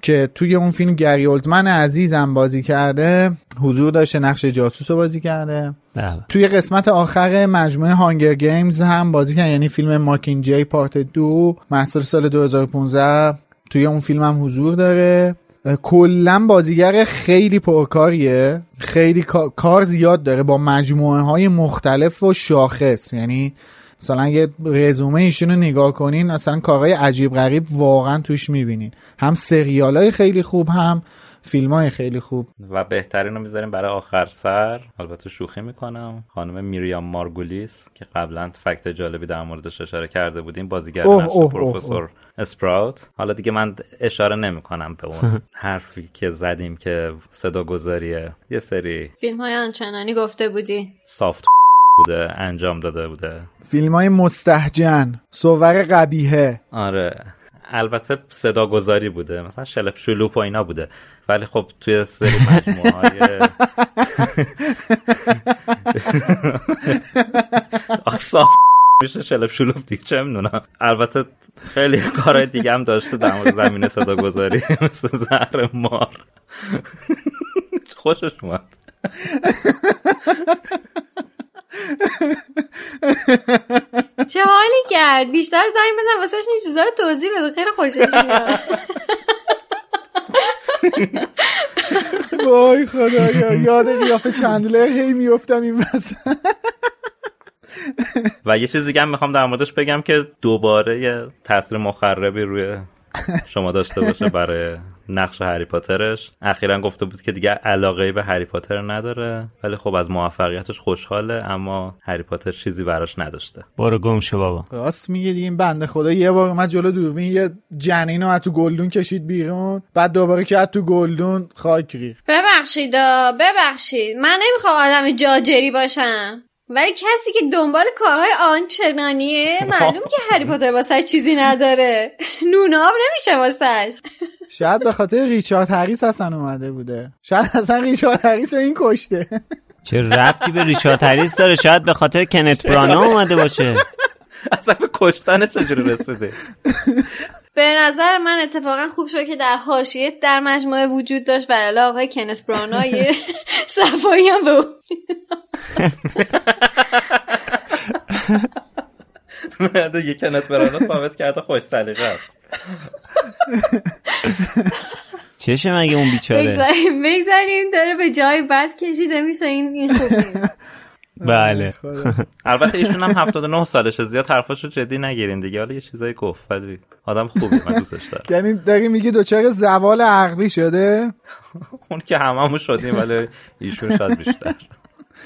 که توی اون فیلم گری اولدمن عزیزم بازی کرده حضور داشته نقش جاسوس رو بازی کرده. بله. توی قسمت آخر مجموعه Hunger Games هم بازی کرد یعنی فیلم Mockingjay part دو محصول سال 2015 توی اون فیلم هم حضور داره. کلا بازیگر خیلی پرکاریه. خیلی کا- کار زیاد داره. با مجموعه های مختلف و شاخص. یعنی مثلا یه رزومه ایشون رو نگاه کنین مثلا کارهای عجیب غریب واقعا توش می‌بینین. هم سریال های خیلی خوب هم فیلم های خیلی خوب. و بهترین رو می‌ذاریم برای آخر سر. البته شوخی می‌کنم. خانم میریام مارگولیس که قبلا فکت جالبی در موردش اشاره کرده بودیم بازیگر نقش پروفسور اسپراوت. حالا دیگه من اشاره نمی‌کنم به اون [LAUGHS] حرفی که زدیم که صدا گذاریه یه سری فیلم های آنچنانی گفته بودی. سافت بوده انجام داده بوده. فیلم های مستحجن صور قبیهه آره. البته صدا گذاری بوده مثلا شلپ شلوپ و اینا بوده. ولی خب توی سری مجموعه های [LAUGHS] صاف میشه شلپ شلوپ دیگه چه می‌دونم. البته خیلی کارهای دیگه هم داشته در مورد زمینه صدا گذاری مثل زهر مار. [LAUGHS] خوشش اومد. [LAUGHS] چه حالی کرد؟ بیشتر زنگ بزن واسهش این چیزا رو توضیح بده. خیلی خوشش میاد. [LAUGHS] وای خدایا یاد قیافه چندلر هی میفتم این وسط. [LAUGHS] و یه چیز دیگه هم می‌خوام در موردش بگم که دوباره یه تاثیر مخربی روی شما داشته باشه برای نقش هری پاترش. اخیرا گفته بود که دیگه علاقه به هری پاتر نداره ولی خب از موفقیتش خوشحاله اما هری پاتر چیزی براش نداشته. برو گم شو بابا. راست میگه دیگه این بنده خدا. یه بار اومد جلو دوربین یه جنین رو از تو گلدون کشید بیرون بعد دوباره که از تو گلدون خاک ریخت. ببخشید ببخشید. من نمی‌خوام آدم جاجری باشم. ولی کسی که دنبال کارهای آنچنانیه معلوم که هری پاتر واسه چیزی نداره. نوناب نمیشه واسه شاید به خاطر ریچارد هریس اصلا اومده بوده. شاید اصلا ریچارد هریس رو این کشته. چه ربطی به ریچارد هریس داره؟ شاید به خاطر کنت برانا اومده باشه. [LAUGHS] اصلا به کشتنش چجوری رسیده؟ به نظر من اتفاقا خوب شد که در حاشیه در مجموعه وجود داشت و الا آقای کنس برانا یه [LAUGHS] صفایی هم به اون یه کنت برانا ثابت کرده خوش سلیقه است. چشه مگه اون بیچاره؟ بگذاریم بگذاریم داره به جای بد کشیده میشه این این خوب نیست. [LAUGHS] بله. [LAUGHS] البته ایشون هم 79 سالشه زیاد حرفاشو جدی نگیرین دیگه. حالا یه چیزایی گفت ولی آدم خوبی من دوستش دارم. [LAUGHS] یعنی داری میگی دوچار زوال عقلی شده؟ [LAUGHS] اون که هممون شدیم ولی ایشون شاید بیشتر.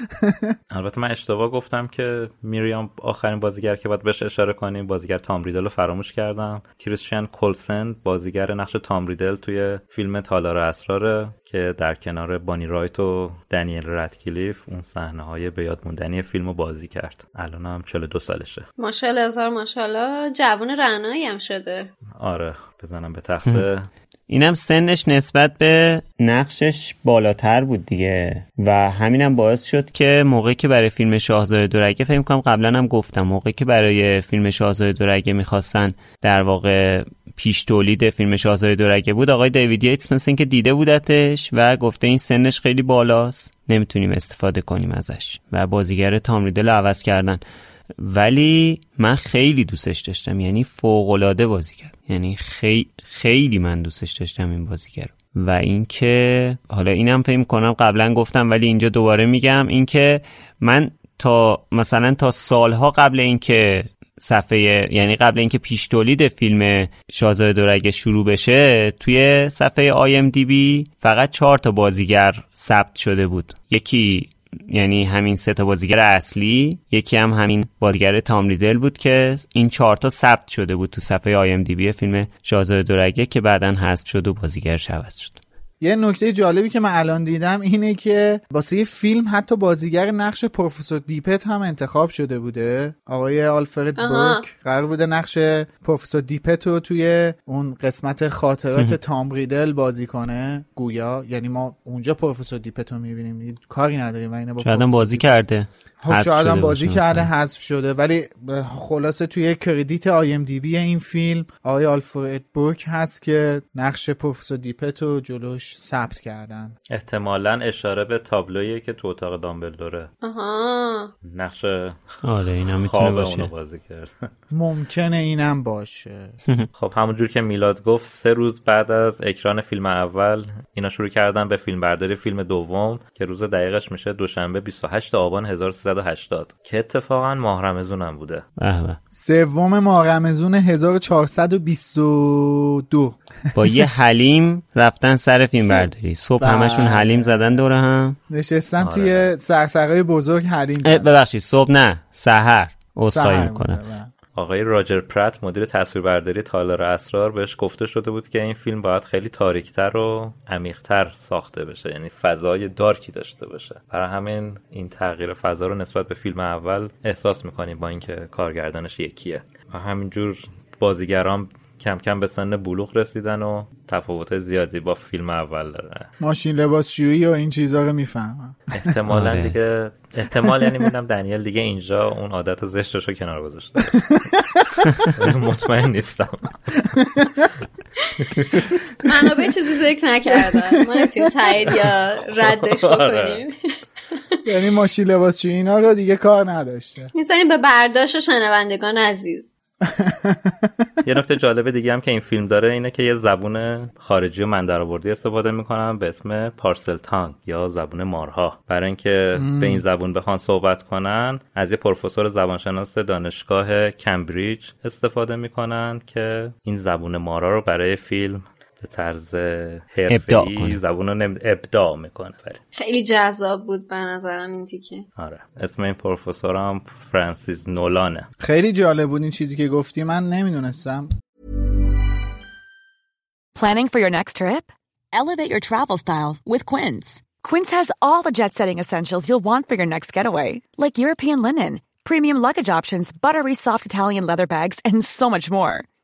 [LAUGHS] البته من اشتباه گفتم که میریام آخرین بازیگر که باید بهش اشاره کنیم بازیگر تام ریدل رو فراموش کردم. کریستیان کولسن بازیگر نقش تام ریدل توی فیلم تالار اسراره که در کنار بانی رایت و دنیل ردکلیف اون صحنه های به یاد موندنی فیلم رو بازی کرد. الان هم 42 سالشه. ماشاءالله هزار ماشاءالله. جوون رعنایی هم شده. آره بزنم به تخته. [LAUGHS] اینم سنش نسبت به نقشش بالاتر بود دیگه و همینم باعث شد که موقعی که برای فیلم شاهزاده دورگه فکر کنم قبلا هم گفتم موقعی که برای فیلم شاهزاده دورگه می‌خواستن در واقع پیش تولید فیلم شاهزاده دورگه بود آقای دیوید ییتس مثل اینکه دیده بودتش و گفته این سنش خیلی بالاست. نمی‌تونیم استفاده کنیم ازش. و بازیگر تام ریدل رو عوض کردن. ولی من خیلی دوستش داشتم. یعنی فوقالعاده بازی کرد. یعنی خی... خیلی من دوستش داشتم این بازیگر و اینکه حالا اینم فکر کنم قبلا گفتم ولی اینجا دوباره میگم. اینکه من تا مثلا تا سالها قبل اینکه صفحه یعنی قبل اینکه پیش تولید فیلم شاهزاده دورگه شروع بشه توی صفحه IMDb فقط چهار تا بازیگر ثبت شده بود. یکی یعنی همین سه تا بازیگر اصلی یکی هم همین بازیگر تام ریدل بود که این چهار تا ثبت شده بود تو صفحه IMDb فیلم شاهزاده دورگه که بعدا حذف شد و بازیگرش عوض شد. یه نکته جالبی که من الان دیدم اینه که واسه یه فیلم حتی بازیگر نقش پروفسور دیپت هم انتخاب شده بوده. آقای آلفرد. بروک قرار بوده نقش پروفسور دیپت رو توی اون قسمت خاطرات [LAUGHS] تام ریدل بازی کنه. گویا. یعنی ما اونجا پروفسور دیپت رو می‌بینیم. کاری نداریم. و اینه با شاید بازی دیپت- کرده. شاید هم بازی کرده. حذف شده. ولی خلاصه توی credit IMDb این فیلم آقای آلفرد بروک هست که نقش پروفسور دیپت رو جلوش ثبت کردن. احتمالا اشاره به تابلویی که تو اتاق دامبلدوره. آها. نقش آره اینا می‌تونه باشه اونو بازی کرد. [LAUGHS] ممکنه اینم باشه. [LAUGHS] خب همونجور که میلاد گفت سه روز بعد از اکران فیلم اول اینا شروع کردن به فیلم برداری فیلم دوم که روز دقیقش میشه دوشنبه 28 آبان 1380 که اتفاقا ماه هم بوده به به. سوم ماه رمضون 1422 با یه حلیم رفتن سر فیلم برداری صبح بله. همشون حلیم زدن دور هم نشستن آره. توی سرسرهای بزرگ زدن. ببخشید صبح نه سحر عذرخواهی سهر می‌کنم بوده، بله. آقای راجر پرت مدیر تصویربرداری تالار اسرار بهش گفته شده بود که این فیلم باید خیلی تاریکتر و عمیقتر ساخته بشه یعنی فضای دارکی داشته باشه. برای همین این تغییر فضا رو نسبت به فیلم اول احساس می‌کنیم با اینکه کارگردانش یکیه. و همینجور بازیگران کم کم به سن بلوغ رسیدن و تفاوت زیادی با فیلم اول داره. ماشین لباسشویی و این چیزا رو می‌فهمم. احتمالا آره. دیگه احتمال یعنی می‌دونم دنیل دیگه اینجا اون عادت زشتش رو کنار گذاشته. [LAUGHS] مطمئن نیستم. منابع چیزی ذکر نکردن ما نمی‌تونیم تایید یا ردش آره. بکنیم. یعنی ماشین لباسشویی اینا رو دیگه کار نداشته. می‌زنیم به برداشت شنوندگان عزیز. یه نکته جالب دیگه هم که این فیلم داره اینه که یه زبون خارجی و من درآوردی استفاده می‌کنن به اسم پارسل تانگ یا زبون مارها. برای اینکه به این زبون بخوان صحبت کنن از یه پروفسور زبانشناس دانشگاه کمبریج استفاده می‌کنن که این زبون مارها رو برای فیلم به طرز حرفه‌ای. زبون رو نم... ابداع می‌کنه خیلی جذاب بود به نظرم این تیکه آره اسم این پروفسورم فرانسیس نولانه خیلی جالب بود این چیزی که گفتی من نمی‌دونستم Planning for your next trip? Elevate your travel style with Quince. Quince has all the jet setting essentials you'll want for your next getaway, like European linen, premium luggage options, buttery soft Italian leather bags, and so much more.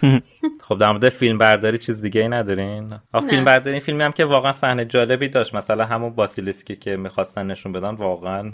[LAUGHS] خب در مورد فیلم برداری چیز دیگه ای ندارین؟ آه فیلم برداری این فیلمی هم که واقعا صحنه جالبی داشت. مثلا همون باسیلیسکی که می‌خواستن نشون بدن واقعا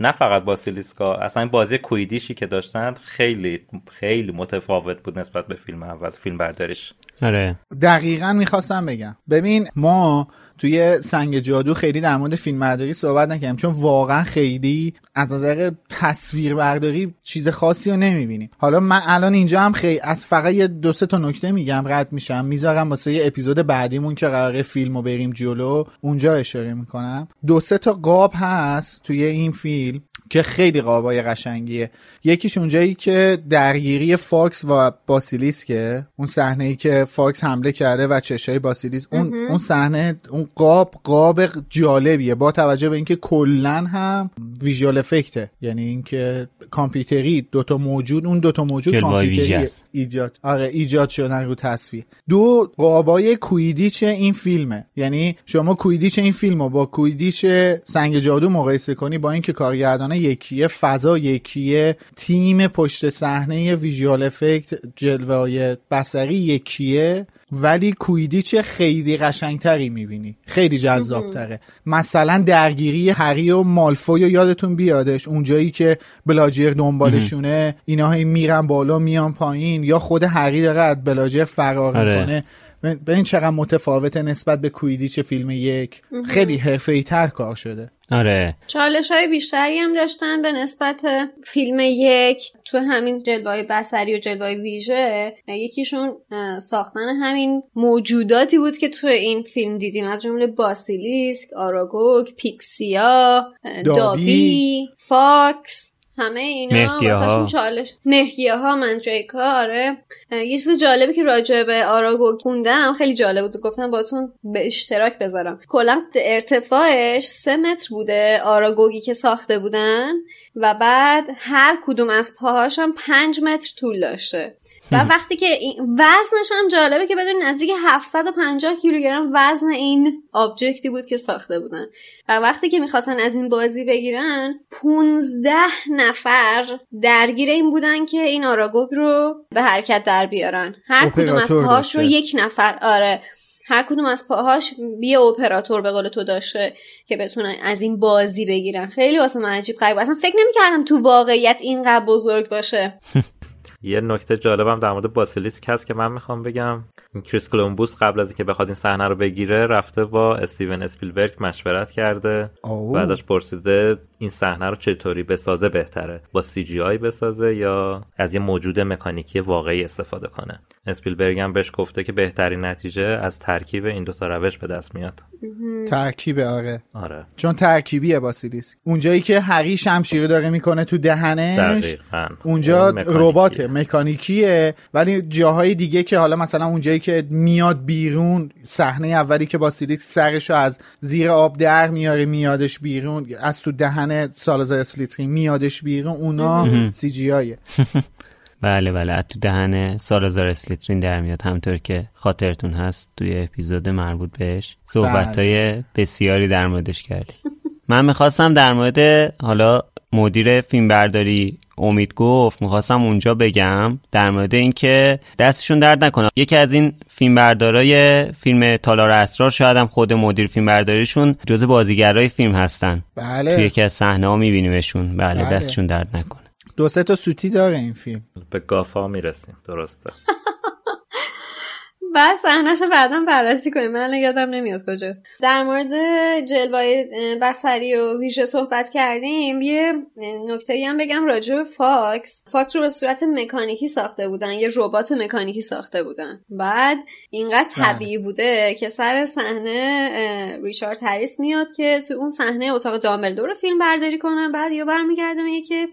نه فقط باسیلیسکا اصلا این بازی کویدیشی که داشتن خیلی خیلی متفاوت بود نسبت به فیلم اول فیلم برداریش آره. دقیقا می‌خواستم بگم. ببین ما توی سنگ جادو خیلی در مورد فیلم برداری صحبت نکردیم چون واقعا خیلی از نظر تصویر برداری چیز خاصی رو نمی‌بینیم حالا من الان اینجا هم خیلی از فقط یه دو سه تا نکته میگم رد میشم. می‌ذارم واسه یه اپیزود بعدیمون که قراره فیلم رو بریم جلو اونجا اشاره می‌کنم. دو سه تا قاب هست توی این فیلم که خیلی قابای قشنگیه. یکیش اونجایی که درگیری فاکس و باسیلیسکه. اون صحنه ای که فاکس حمله کرده و چشای باسیلیسک. اون اون صحنه اون قاب قاب جالبیه. با توجه به اینکه کلا هم visual effect ه. یعنی اینکه کامپیوتری دوتا موجود اون دوتا موجود ویژه کامپیوتری. ایجاد. آره ایجاد شدن رو تصویر. دو قابای کویدیچ این فیلمه. یعنی شما کویدیچ این فیلم رو با کویدیچ سنگ جادو مقایسه کنی با اینکه کارگردانه یکیه فضا یکیه تیم پشت صحنه ویژوال افکت جلوه بصری یکیه. ولی کویدیچ خیلی قشنگتری می‌بینی. خیلی جذابتره. مثلا درگیری هری و مالفوی یادتون بیادش؟ اونجایی که بلاجر دنبالشونه اینا هی میرن بالا میان پایین یا خود هری داره از بلاجر فرار آره. می‌کنه ببین چقدر متفاوته نسبت به کویدیچ فیلم یک. خیلی حرفه‌ای تر کار شده. آره. چالش های بیشتری هم داشتن به نسبت فیلم یک تو همین جلوه بصری و جلوه ویژه. یکیشون ساختن همین موجوداتی بود که تو این فیلم دیدیم. از جمله باسیلیسک، آراگوگ، پیکسیا، دابی. دابی، فاکس. همه اینا. واسهشون چالش نهگیه ها مندریکا آره. اه، یه چیز جالبی که راجع به آراگوگ خوندم خیلی جالب بود. گفتم باتون به اشتراک بذارم. کلا ارتفاعش سه متر بوده آراگوگی که ساخته بودن. و بعد هر کدوم از پاهاش هم پنج متر طول داشته. و وقتی که این وزنش هم جالبه که بدون نزدیک 750 کیلوگرم وزن این آبجکتی بود که ساخته بودن. و وقتی که می‌خواستن از این بازی بگیرن 15 نفر درگیر این بودن که این آراگوگ رو به حرکت در بیارن. هر کدوم از پاهاش رو. یک نفر آره. هر کدوم از پاهاش یه اپراتور به قول تو داشته که بتونن از این بازی بگیرن خیلی واسه من عجیب غریب. اصلا فکر نمی‌کردم تو واقعیت اینقدر بزرگ باشه [LAUGHS] یه نکته جالبم در مورد باسیلیسک هست که من می‌خوام بگم. این کریس کولومبوس قبل از اینکه بخواد این صحنه رو بگیره رفته با استیون اسپیلبرگ مشورت کرده. و ازش پرسیده این صحنه رو چطوری بسازه بهتره با CGI بسازه یا از یه موجود مکانیکی واقعی استفاده کنه. اسپیلبرگ هم بهش گفته که بهترین نتیجه از ترکیب این دوتا روش به دست میاد. ترکیب آره. آره. چون ترکیبیه باسیلیسک. اونجایی که هری شمشیر داره می‌کنه تو دهنش دقیقا. اونجا اون مکانیکیه. ولی جاهای دیگه که حالا مثلا اونجایی که میاد بیرون صحنه اولی که باسیلیسک سرشو از زیر آب در میاره میادش بیرون. از تو دهن سالازار اسلیترین میادش بیرون اونا سی جی آیه. [LAUGHS] بله بله. از تو دهن سالازار اسلیترین در میاد. همطور که خاطرتون هست توی اپیزود مربوط بهش صحبت های بسیاری در موردش کردیم. من می‌خواستم در مورد حالا مدیر فیلمبرداری امید گفت می‌خواستم اونجا بگم در مورد اینکه دستشون درد نکنه. یکی از این فیلمبردارای فیلم تالار اسرار شاید هم خود مدیر فیلمبرداریشون جز بازیگرای فیلم هستن. بله. توی یکی از صحنه ها میبینیمشون. بله, بله. دستشون درد نکنه. دو سه تا سوتی داره این فیلم. به گافا می‌رسیم. درسته. [LAUGHS] بعد صحنهش بعدا بررسی کنیم. من یادم نمیاد کجاست. در مورد جلوه بصری و ویژه صحبت کردیم یه نکته هم بگم راجع به فاکس. فاکس رو به صورت مکانیکی ساخته بودن یه ربات مکانیکی ساخته بودن. بعد اینقدر طبیعی بوده که سر صحنه ریچارد هریس میاد که تو اون صحنه اتاق دامبلدور رو فیلم برداری کنن. بعد یا برمیگرده میگه که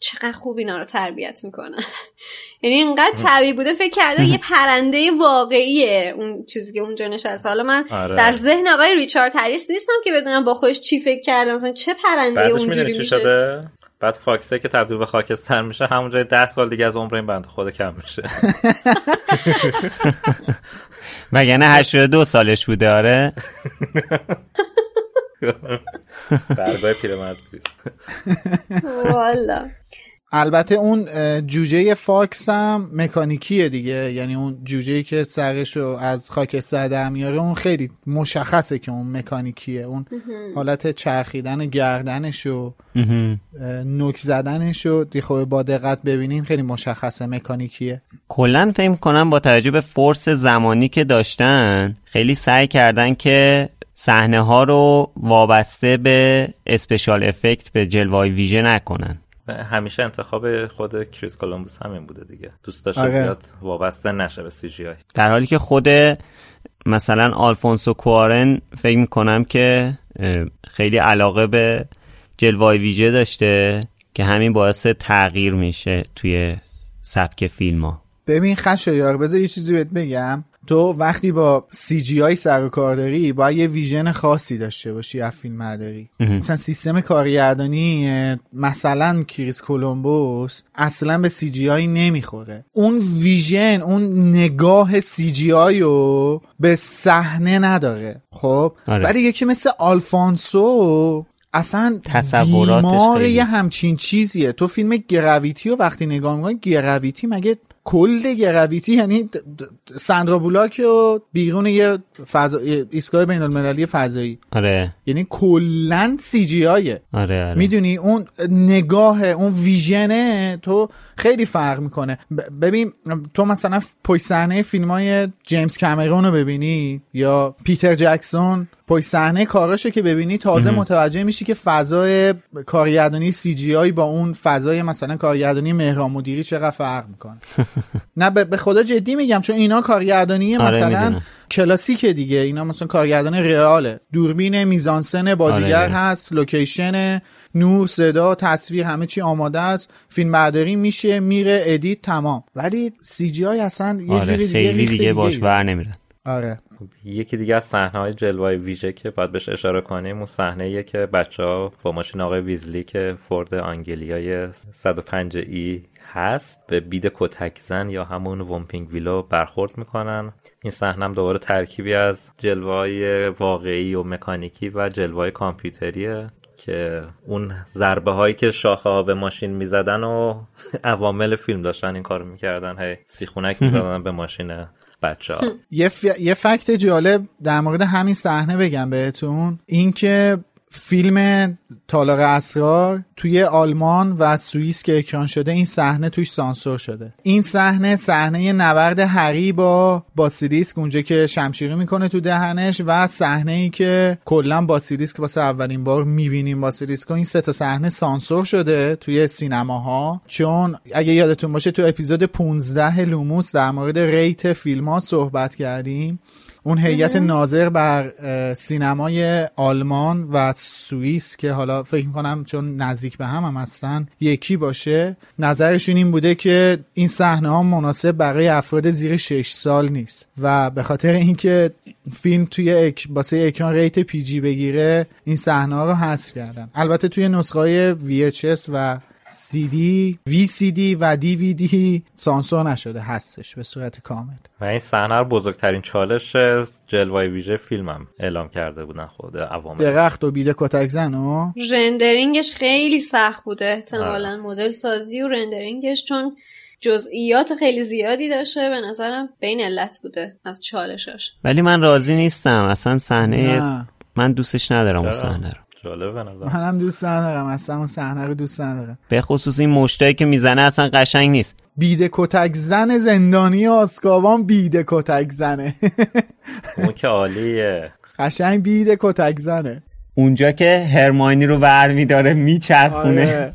چقدر خوب اینا رو تربیت می‌کنن [LAUGHS] یعنی اینقدر طبیعی بوده فکر کرده یه پرنده واقعیه. اون چیزی که اونجا نشسته. حالا من آره. در ذهن آقای ریچارد هریس نیستم که بدونم با خودش چی فکر کرده. مثلا چه پرنده اونجوری میشه؟ شده؟ بعد فاکسه که تبدیل به خاکستر میشه همونجای ده سال دیگه از عمر این بنده خود کم میشه. [LAUGHS] وگرنه 82 سالش بوده آره. [LAUGHS] برگاه پیرمرد بیست. والا. البته اون جوجه فاکس هم مکانیکیه دیگه. یعنی اون جوجه که سرش رو از خاکستر در میاره اون خیلی مشخصه که اون مکانیکیه. اون حالت چرخیدن گردنش و نوک زدنش و دی خب با دقت ببینین خیلی مشخصه مکانیکیه. کلا فکر کنم با توجه به فرصت زمانی که داشتن خیلی سعی کردن که صحنه ها رو وابسته به special effect به جلوه ویژه نکنن. همیشه انتخاب خود کریس کولومبوس همین بوده دیگه. دوست داشته آره. زیاد وابسته نشه به CGI. در حالی که خود مثلا آلفونسو کوارن فکر می‌کنم که خیلی علاقه به جلوه ویژه داشته که همین باعث تغییر میشه توی سبک فیلم ها ببین خشایار بذار یه چیزی بهت بگم. تو وقتی با CGI سر و کار داری باید یه vision خاصی داشته باشی از فیلم برداری. مثلا سیستم کارگردانی مثلا کریس کولومبوس اصلا به CGI نمی‌خوره. اون vision اون نگاه CGI رو به صحنه نداره. خب؟ آره. ولی یکی مثل آلفانسو اصلا تصوراتش بیمار خیلی. یه همچین چیزیه. تو فیلم گراویتی رو وقتی نگاه می‌کنی گراویتی مگه کل گراویتی یعنی سندرا بولاک و بیرون یه فضا... ایستگاه بین المللی فضایی. آره. یعنی کلا سی جی آیه. آره آره. می‌دونی اون نگاه اون ویژنه تو خیلی فرق می‌کنه. ببین تو مثلا پشت صحنه فیلم های جیمز کامرون رو ببینی یا پیتر جکسون پشت صحنه کاراشو که ببینی تازه متوجه میشی که فضای کارگردانی CGI با اون فضای مثلا کارگردانی مهران مدیری چقدر فرق می‌کنه. [LAUGHS] نه به خدا جدی میگم چون اینا کارگردانی آره، مثلا. کلاسیکه دیگه. اینا مثلا کارگردان رئاله. دوربین میزانسن بازیگر آره. هست لوکیشن نور صدا تصویر همه چی آماده است. فیلم برداری میشه میره edit تمام. ولی CGI اصلا یه آره جوری دیگه خیلی دیگه باش دیگه ور نمیرن آره. یکی دیگه از صحنه های جلوه ویژه که باید بهش اشاره کنیم اون صحنه که بچه ها با ماشین آقای ویزلی که فورد آنگلیای 105 E هست به بید کتک زن یا همون ومپینگ ویلو برخورد می‌کنن. این صحنه هم دوباره ترکیبی از جلوه واقعی و مکانیکی و جلوه کامپیوتریه که اون ضربه هایی که شاخه ها به ماشین می‌زدن و [LAUGHS] عوامل فیلم داشتن این کارو می‌کردن. هی سیخونک می‌زدن به ماشین. بچه ها یه. یه فکت جالب در مورد همین صحنه بگم بهتون اینکه فیلم تالار اسرار توی آلمان و سوئیس که اکران شده این صحنه توش سانسور شده. این صحنه صحنه نبرد هری با باسیلیسک اونجا که شمشیری می‌کنه تو دهنش و صحنه ای که کلا باسیلیسک واسه اولین بار می‌بینیم باسیلیسک این سه تا صحنه سانسور شده توی سینماها. چون اگه یادتون باشه تو اپیزود 15 لوموس در مورد rate فیلم ها صحبت کردیم. اون هیئت ناظر بر سینمای آلمان و سوئیس که حالا فکر کنم چون نزدیک به هم هم هستن یکی باشه. نظرشون این بوده که این صحنه ها مناسب برای افراد زیر 6 سال نیست و به خاطر اینکه فیلم توی اک... واسه اکران rate PG بگیره این صحنه ها رو حذف کردن. البته توی نسخه های VHS و سی دی وی سی دی و دی وی دی. سانسور نشده هستش به صورت کامل. و این صحنه رو بزرگترین چالش جلوه ویژه فیلمم اعلام کرده بودن خود عوامل. درخت و بیده کتک زن و رندرینگش خیلی سخت بوده. احتمالا مدل سازی و رندرینگش چون جزئیات خیلی زیادی داشته به نظرم بین علت بوده از چالشش ولی من راضی نیستم. اصلا صحنه نه. من دوستش ندارم اون؟ صحنه رو. جالب به نظر منم دوست ندارم اصلا اون صحنه رو دوست ندارم. به خصوص این مشتایی که می‌زنه اصلا قشنگ نیست. بیده کتک زن زندانی آسکابان بیده کتک زنه. [LAUGHS] اون که عالیه. قشنگ بیده کتک زنه. اونجا که هرماینی رو ور میداره میچرخونه. آره.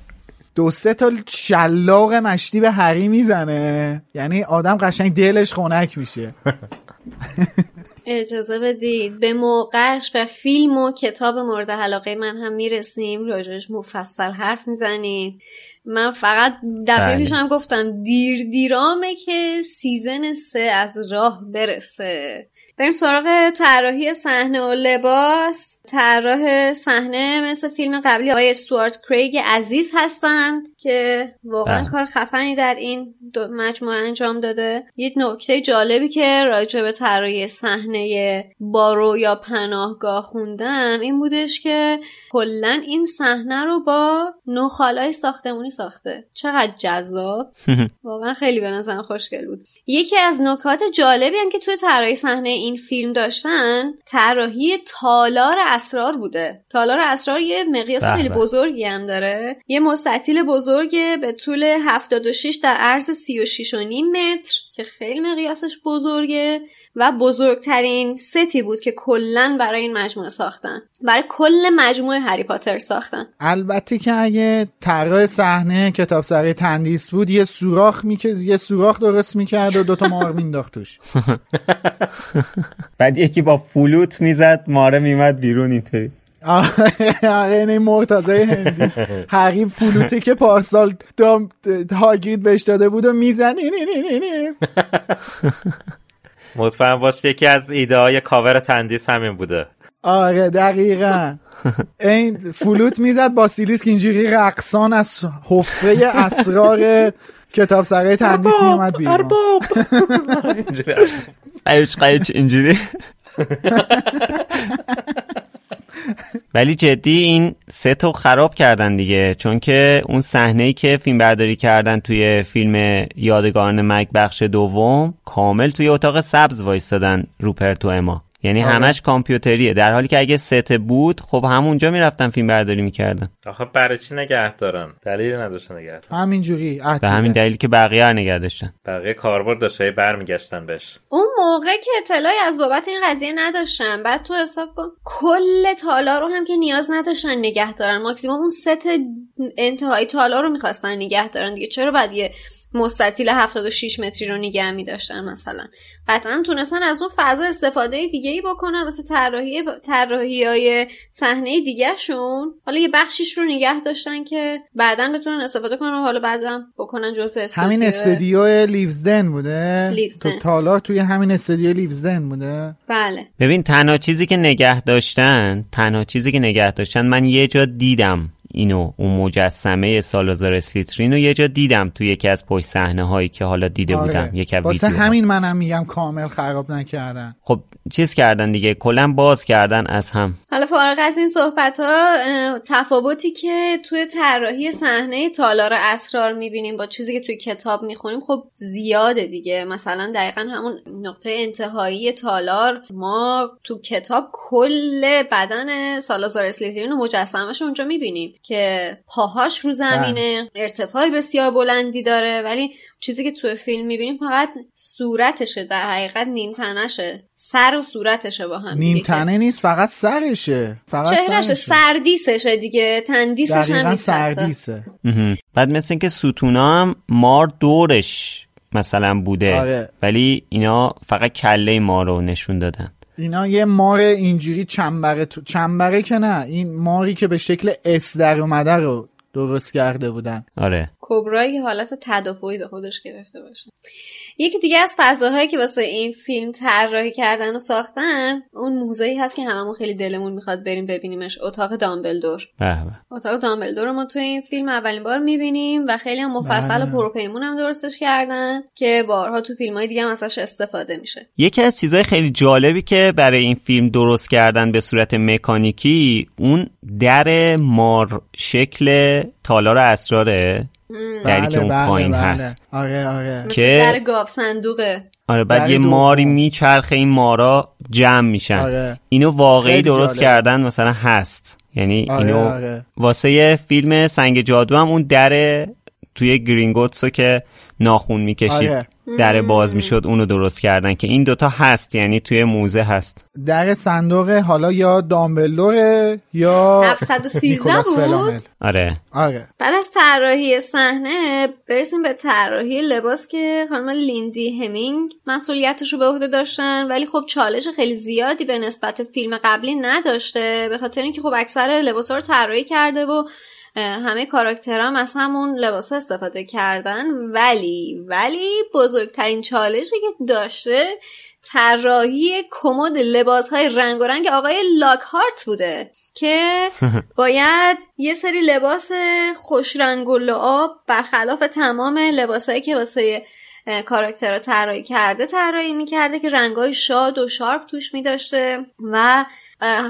دو سه تا شلاق مشتی به هری می‌زنه. یعنی آدم قشنگ دلش خنک میشه. [LAUGHS] اجازه بدید. به موقعش به فیلم و کتاب مورد علاقه من هم می‌رسیم. راجعش مفصل حرف می‌زنیم. من فقط دفعه بله. پیشم گفتم دیر دیرامه که season سه از راه برسه. بریم سراغ طراحی صحنه و لباس. طراح صحنه مثل فیلم قبلی آقای استوارت کریگ عزیز هستند که واقعا بله. کار خفنی در این دو مجموعه انجام داده. یه نکته جالبی که راجع به طراحی صحنه بارو یا پناهگاه خوندم این بودش که کلا این صحنه رو با نوخالای ساختمونی ساخته. چقدر جذاب. [LAUGHS] واقعا خیلی به نظرم خوشگل بود. یکی از نکات جالبی هم که توی طراحی صحنه این فیلم داشتن طراحی تالار اسرار بوده. تالار اسرار یه مقیاس خیلی. بزرگی هم داره. یه مستطیل بزرگه به طول 76 در عرض 36 و نیم متر که خیلی مقیاسش بزرگه. و بزرگترین ستی بود که کلا برای این مجموعه ساختن. برای کل مجموعه هری پاتر ساختن. البته که اگه طراح صحنه کتاب سری تندیس بود یه سوراخ می‌کرد یه سوراخ درست می‌کرد و دوتا مار مینداخت توش [LAUGHS] [LAUGHS] بعد یکی با فلوت می‌زد ماره میمد بیرون اینطوری. آره این مرتضای هندی. حقیب فلوته که پارسال دام هاگرید بهش داده بود و می‌زنی نی نی نی نی. [LAUGHS] مطمئن باش یکی از ایده های کاور تندیس همین بوده. آره دقیقا. این فلوت می‌زد باسیلیسک اینجوری رقصان از حفره اسرار کتاب سرای تندیس میومد بیرون. [LAUGHS] قیچ قیچ اینجوری. ولی جدی این رو خراب کردن دیگه. چون که اون صحنه ای که فیلم برداری کردن توی فیلم یادگاران مک بخش دوم کامل توی اتاق سبز وایستادن روپرت و اما. یعنی آره. همش کامپیوتریه. در حالی که اگه ست بود خب همونجا می‌رفتن فیلم برداری می‌کردن. آخه برای چی نگه دارن؟ دلیلی نداشته نگه دارن. همینجوری به همین دلیل که بقیه رو نگه داشتن. بقیه کاربرد داشته برمیگشتن بهش. اون موقع که اطلاعی از بابت این قضیه نداشتن بعد تو حساب کن. کل تالا رو هم که نیاز نداشتن نگه دارن. ماکسیموم اون ست انتهایی تالا رو می‌خواستن نگه دارن دیگه. چرا بعد یه مستطیل 76 متری رو نگه می داشتن مثلا. قطعا تونستن از اون فضا استفاده دیگه ای بکنن واسه طراحی طراحی های صحنه دیگه شون حالا یه بخشیش رو نگه داشتن که بعدا بتونن استفاده کنن و حالا بعدم بکنن جزء همین استودیو لیوزدن بوده؟ لیوزدن. تو تالار توی همین استودیو لیوزدن بوده؟ بله. ببین تنها چیزی که نگه داشتن تنها چیزی که نگه داشتن من یه جا دیدم. اینو اون مجسمه سالازار اسلیترین رو یه جا دیدم توی یکی از پشت صحنه هایی که حالا دیده بودم یک از آره. واسه. همین منم میگم کامل خراب نکردن خب چیز کردن دیگه کلا باز کردن از هم حالا فارغ از این صحبت ها تفاوتی که توی طراحی صحنه تالار اسرار می‌بینیم با چیزی که توی کتاب می‌خونیم خب زیاده دیگه مثلا دقیقا همون نقطه انتهایی تالار ما تو کتاب کل بدن سالازار اسلیترین و مجسمش رو اونجا می‌بینیم که پاهاش رو زمینه ارتفاع بسیار بلندی داره. ولی چیزی که توی فیلم می‌بینیم فقط صورتشه در حقیقت نیم تنشه سر و صورتشه با هم نیم دیگه. که- تنه نیست فقط سرشه. فقط سرشه. سردیسشه دیگه. تندیسش هم نیست. سردیسه. بعد مثل اینکه ستونا هم مار دورش مثلا بوده. آره. ولی اینا فقط کله مار رو نشون دادن. اینا یه مار اینجوری چنبره تو... چنبره که نه این ماری که به شکل اس در اومده رو درست کرده بودن. آره. کبرایی که حالت تدافعی به خودش گرفته باشه. یکی دیگه از فضاهایی که واسه این فیلم طراحی کردن و ساختن اون موزه‌ای هست که هممون خیلی دلمون می‌خواد بریم ببینیمش اتاق دامبلدور. به اتاق دامبلدور رو ما تو این فیلم اولین بار می‌بینیم و خیلی هم مفصل و بله. پروپیمون هم درستش کردن که بارها تو فیلم های دیگه هم ازش استفاده میشه. یکی از چیزهای خیلی جالبی که برای این فیلم درست کردن به صورت مکانیکی اون در مار شکل تالار اسراره. دری که اون پایین هست آره آره که- در گاف صندوقه آره بعد یه. ماری میچرخه این مارا جمع میشن آره. اینو واقعی درست جالب. کردن مثلا هست یعنی آره، اینو آره. واسه فیلم سنگ جادو هم اون در توی گرینگوتسو که ناخون می‌کشید آره. در باز می‌شد اونو درست کردن که این دوتا هست یعنی توی موزه هست. در صندوق حالا یا دامبلوره یا 713 نیکولاس بود؟ آره. آره. بعد از طراحی صحنه برسیم به طراحی لباس که خانم لیندی همینگ مسئولیتش رو به عهده داشتن ولی خب چالش خیلی زیادی به نسبت فیلم قبلی نداشته به خاطر اینکه خب اکثر لباس رو طراحی کرده و همه کاراکترها هم از همون لباس استفاده کردن ولی ولی بزرگترین چالشی که داشته طراحی کمد لباس های رنگ و رنگ آقای لاکهارت بوده که [LAUGHS] باید یه سری لباس خوش رنگ و لعاب برخلاف تمام لباسهایی که واسه اه، کاراکترها طراحی کرده طراحی می‌کرده که رنگای شاد و شارپ توش میداشته و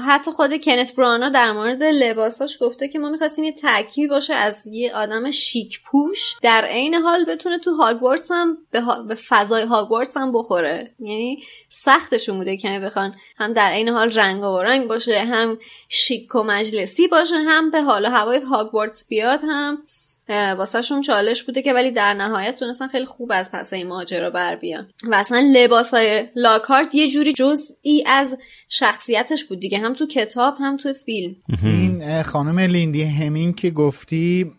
حتی خود کنت برانا در مورد لباساش گفته که ما می‌خواستیم یه ترکیبی باشه از یه آدم شیک پوش. در عین حال بتونه تو هاگوارتس هم به, ها- به فضای هاگوارتس هم بخوره. یعنی سختشون بوده کمی بخوان هم در عین حال رنگ و رنگ باشه هم شیک و مجلسی باشه هم به حال و هوای هاگوارتس بیاد هم واسه شون چالش بوده که ولی در نهایت تونستن خیلی خوب از پس این ماجرا بر بیان. و اصلا لباس های لاکارت یه جوری جزئی از شخصیتش بود دیگه هم تو کتاب هم تو فیلم. این خانم لیندی همین که گفتی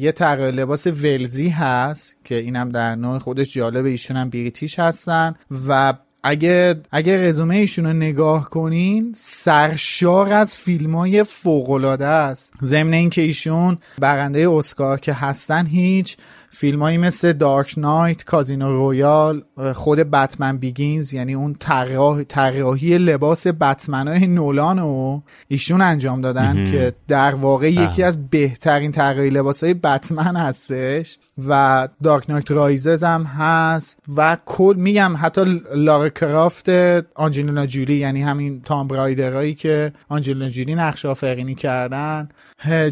یه طراح لباس ولزی هست که اینم در نوع خودش جالبه ایشون هم بریتیش هستن و اگه اگه رزومه ایشون رو نگاه کنین سرشار از فیلم های فوقلاده است ضمن اینکه ایشون برنده اسکار که هستن هیچ فیلمایی مثل Dark Knight Casino Royale خود Batman Begins یعنی اون طراح- طراحی لباس بتمن های نولان رو ایشون انجام دادن مهم. که در واقع بله. یکی از بهترین طراحی لباس های بتمن هستش و دارک نایت رایزز هم هست و کل میگم حتی لارا کرافت آنجلینا جولی یعنی همین تام برایدرایی که آنجلینا جولی نقش آفرینی کردن.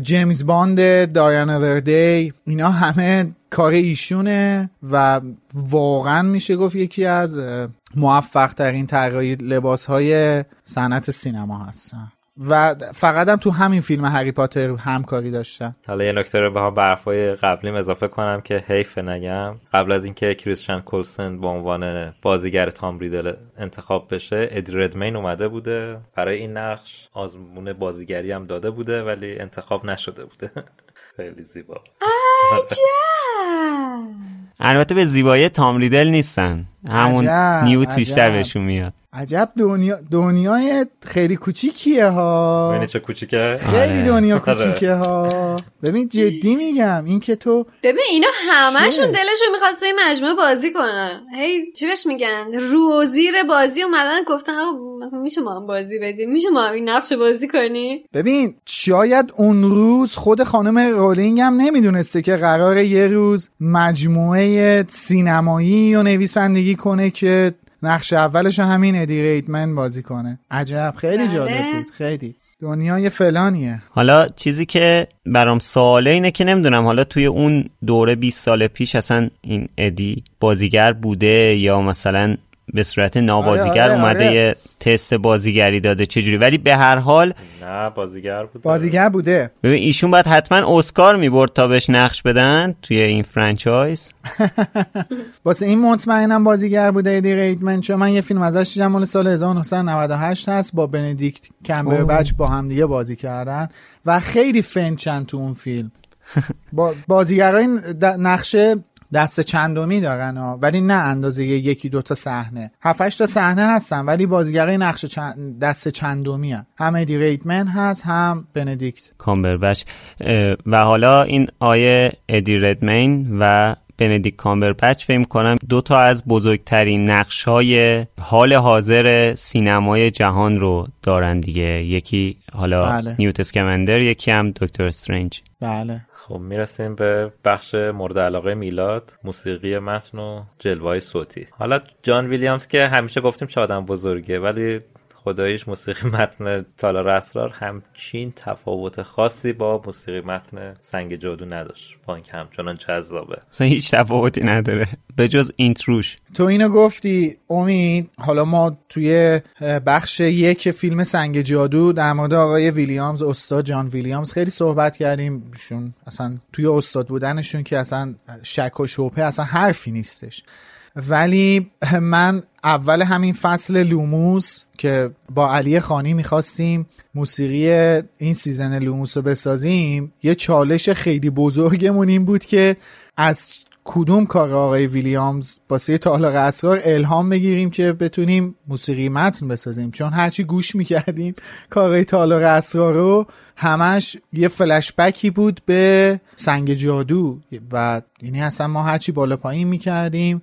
جیمز باند دایان اذردی اینا همه کار ایشونه و واقعا میشه گفت یکی از موفق ترین طراحی لباس های صنعت سینما هستن. و فقط هم تو همین فیلم هری پاتر همکاری داشتن. حالا یه نکته رو به هم برفای قبلیم اضافه کنم که حیف نگم. قبل از اینکه کریستیان کولسن به عنوان بازیگر تام ریدل انتخاب بشه ادی ردمین اومده بوده. برای این نقش آزمون بازیگری هم داده بوده ولی انتخاب نشده بوده. [LAUGHS] خیلی زیبا. [LAUGHS] البته به زیبایی تام ریدل نیستن. همون عجب، نیوت بیشتر. بهشون میاد عجب دنیا دنیای خیلی کوچیکیه ها ببینی چه کوچیکه خیلی آره. دنیا آره. کوچیکه ها ببین جدی میگم این که تو ببین اینا همشون؟ دلشون می‌خواست توی مجموعه بازی کنن هی چی بهش میگن رو و زیر بازی اومدن گفتن مثلا میشه ما هم بازی بدیم میشه ما هم این نقش بازی کنیم ببین شاید اون روز خود خانم رولینگ هم نمی‌دونسته که قراره یه روز مجموعه سینمایی و نویسندگی کنه که نقش اولش همین ادی ریتمن بازی کنه. عجب. خیلی بله. جالب بود. خیلی. دنیای فلانیه. حالا چیزی که برام سواله اینه که نمی‌دونم حالا توی اون دوره 20 سال پیش اصلا این ادی بازیگر بوده یا مثلا به صورت نابازیگر آره، آره، اومده آره. یه تست بازیگری داده چجوری؟ ولی به هر حال نه بازیگر بود بازیگر بوده. ببین ایشون باید حتما اسکار می‌برد تا بهش نقش بدن توی این فرانچایز. [LAUGHS] واسه این مطمئنم بازیگر بوده ادی ریتمن چون من یه فیلم ازش دیدم مال سال 1998 هست با بندیکت کمبربچ با هم دیگه بازی کردن و خیلی فنچن تو اون فیلم. با بازیگرای نقشه دست چندمی دارن ها. ولی نه اندازه یکی دوتا صحنه. هفتش تا صحنه هستن ولی بازیگرای نقش چند دست چندمی هم هم ادی ردمین هست هم بندیکت. کامبربچ و حالا این آقای ادی ردمین و بندیکت کامبربچ فکر کنم دو تا از بزرگترین نقش های حال حاضر سینمای جهان رو دارن دیگه. یکی حالا بله. نیوت اسکمندر یکی هم دکتر استرنج. بله. خب می‌رسیم به بخش مورد علاقه میلاد موسیقی متن و جلوهای صوتی. حالا جان ویلیامز که همیشه گفتیم چه آدم بزرگه ولی خداییش موسیقی متن تالار اسرار همچین تفاوت خاصی با موسیقی متن سنگ جادو نداشت. با اینکه همچنان جذابه. اصلا هیچ تفاوتی نداره. به جز اینتروش تو اینو گفتی امید حالا ما توی بخش یک فیلم سنگ جادو در مورد آقای ویلیامز استاد جان ویلیامز خیلی صحبت کردیم. شون اصلا توی استاد بودنشون که اصلا شک و شبهه اصلا حرفی نیستش. ولی من اول همین فصل لوموس که با علی خانی می‌خواستیم موسیقی این season لوموس رو بسازیم یه چالش خیلی بزرگمون این بود که از کدوم کار آقای ویلیامز واسه تالار اسرار الهام بگیریم که بتونیم موسیقی متن بسازیم. چون هرچی گوش می‌کردیم کارهای تالار اسرار رو همش یه فلشبکی بود به سنگ جادو. و یعنی اصلا ما هرچی بالا پایین می‌کردیم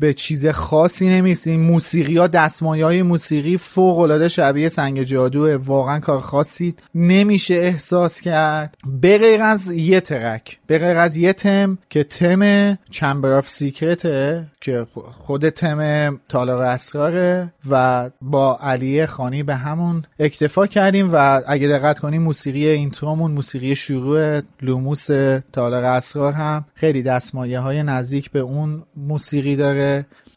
به چیز خاصی نمی‌رسیم موسیقی ها دستمایه های موسیقی فوق العاده شبیه سنگ جادوه واقعا کار خاصی نمیشه احساس کرد. به جز یه track. به جز یه تم که تم Chamber of Secrets ه که خود تم تالار اسراره و با علی خانی به همون اکتفا کردیم و اگه دقت کنیم موسیقی intro مون موسیقی شروع لوموس تالار اسرار هم خیلی دستمایه های نزدیک به اون موسیقی داره.